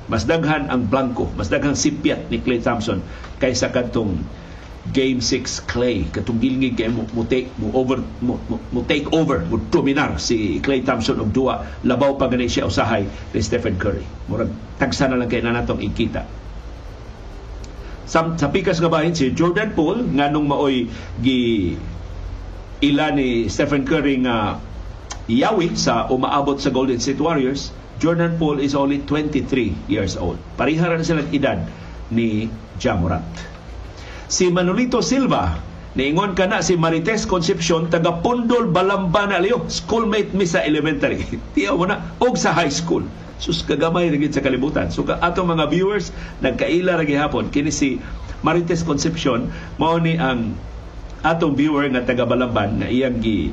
Mas daghan ang blanco, mas daghang sipyat ni Clay Thompson kaysa kadtong Game 6 Clay. Katong gilngig kay mo, mo take mo over mo, mo, mo take over mo dominar si Clay Thompson og duwa. Labaw pa gani siya usahay ni Stephen Curry. Murag tagsa na lang kay na natong ikita. Sa, sa pikas nga bahin si Jordan Poole nganong maoy gi ila ni Stephen Curry nga yawi sa umaabot sa Golden State Warriors Jordan Poole is only 23 years old. Pareha ra sila edad ni Jamorant si Manolito Silva Niingon ka na si Marites Concepcion taga Pundol Balamba na Leo, schoolmate mi sa elementary. Tiyaw mo na og sa high school. Sus kagamay ra sa kalibutan. So ka ato mga viewers nagkaila ra gihapon kini si Marites Concepcion mao ni ang atong viewer nga taga Balamban na iyang gi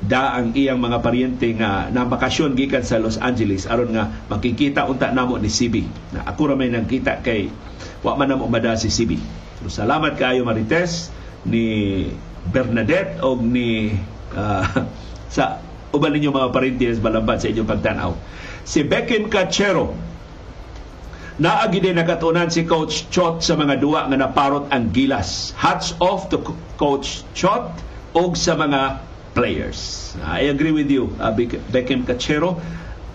da ang iyang mga paryente nga nabakasyon gikan sa Los Angeles aron nga makikita unta namo ni CB na ako ra may nagkita kay wa man namo mada si CB so, salamat kaayo Marites ni Bernadette og ni uh, sa uban ninyo mga parintes balambat sa inyong pagtanaw si Beckham Cachero Naagi din nakatunan si Coach Chot sa mga duwa nga naparot ang gilas. Hats off to Coach Chot og sa mga players. I agree with you, uh, Beckham Cachero,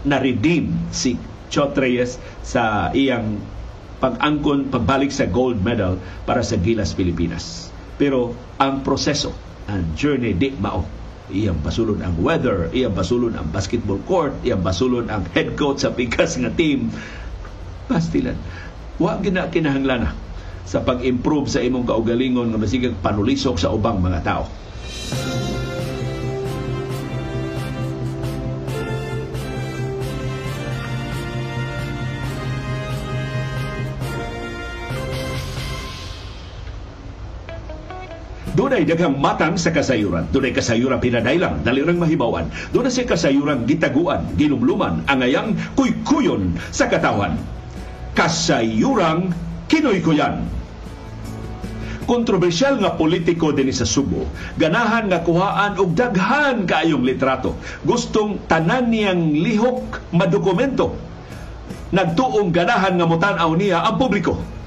na-redeem si Chot Reyes sa iyang pag-angkon, pagbalik sa gold medal para sa Gilas Pilipinas. Pero ang proseso, ang journey di mao. Iyang basulon ang weather, iyang basulon ang basketball court, iyang basulon ang head coach sa pikas nga team. Pastilan. Wa gina kinahanglan sa pag-improve sa imong kaugalingon nga masigag panulisok sa ubang mga tao. Dunay daghang matang sa kasayuran. Dunay kasayuran pinadailang, dalirang mahibawan. Dunay sa kasayuran gitaguan, ginumluman, angayang kuykuyon sa katawan. Kasayurang kinoy-kuyan. Kontrobersyal nga politiko din sa Subo, ganahan nga kuhaan og daghan kaayong litrato. Gustong tanan niyang lihok madokumento. Nagtuong ganahan nga mutan-aw niya ang publiko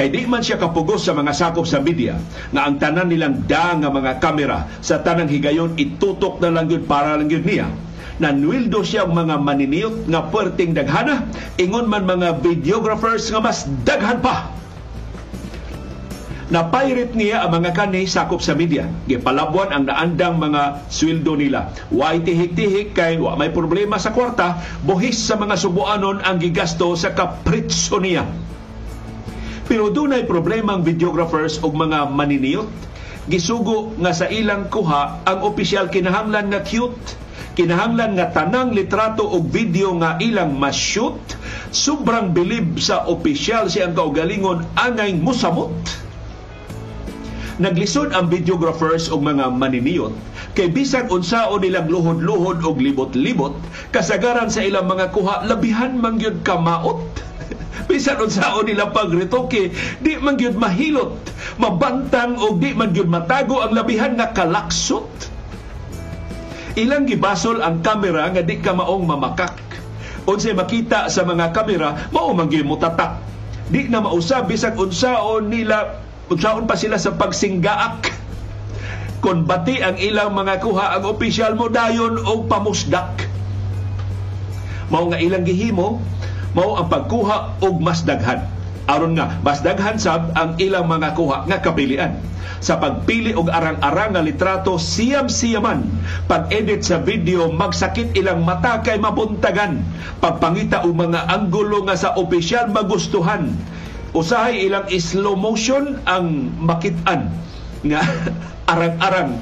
Kay di man siya kapugos sa mga sakop sa media nga ang tanan nilang da nga mga kamera sa tanang higayon itutok na lang yun para lang yun niya nanwildo siya ang mga maniniyot nga puwerteng daghana ingon man mga videographers nga mas daghan pa na pirate niya ang mga kani sakop sa media. Gipalabuan ang naandang mga sweldo nila. Way tihik-tihik kay wa may problema sa kwarta, buhis sa mga subuanon ang gigasto sa kapritso niya. Pero dunay problema ang videographers og mga maniniyot. Gisugo nga sa ilang kuha ang opisyal kinahanglan nga cute kinahanglan nga tanang litrato og video nga ilang ma-shoot. Sobrang bilib sa opisyal siyang kaugalingon angay musamot. Naglisod ang videographers og mga maniniyot. Kay bisan unsaon nilang luhod-luhod og libot-libot kasagaran sa ilang mga kuha labihan mangyud kamaot bisan unsaon nila pagretoke di man gyud mahilot mabantang og di man gyud matago ang labihan nga kalaksot. Ilang gibasol ang kamera nga di ka maong mamakak. Unsay makita sa mga kamera mao man gyud mutatak di na mausab bisan unsaon nila unsaon pa sila sa pagsinggaak. Kon bati ang ilang mga kuha ang opisyal mo dayon og pamusdak. Mao nga ilang gihimo mao ang pagkuha og mas daghan aron nga mas daghan sab ang ilang mga kuha nga kapilian. Sa pagpili og arang-arang nga litrato siyam-siyaman. Pag-edit sa video magsakit ilang mata kay mabuntagan. Pagpangita og mga anggulo nga sa opisyal magustuhan. Usahay ilang slow motion ang makitan nga arang-arang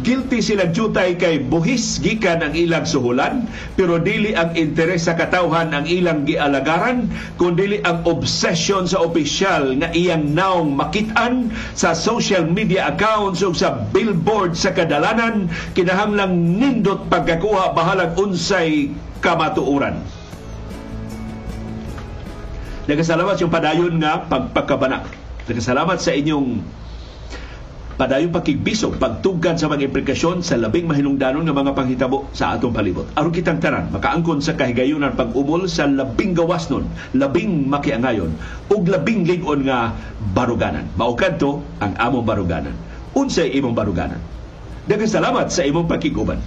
Guilty sila jutay kay buhis gikan ang ilang suhulan pero dili ang interes sa katawhan ang ilang gialagaran kundi ang obsession sa opisyal nga iyang naong makitaan sa social media accounts ug sa billboard sa kadalanan kinahanglang nindot pagkakuha bahalag unsay kamatuoran. Nagkasalamat yung padayon nga pagpagkabana. Nagkasalamat sa inyong padayon pakigbisog pagtugkan sa mga implikasyon sa labing mahinungdanon nga mga panghitabo sa atong palibot. Aron kitang tanan makaangkon sa kahigayunan pag-umol sa labing gawasnon, labing makiangayon ug labing lig-on nga baruganan. Mao kadto ang among baruganan. Unsay imong baruganan? Daghang salamat sa imong pakiguban.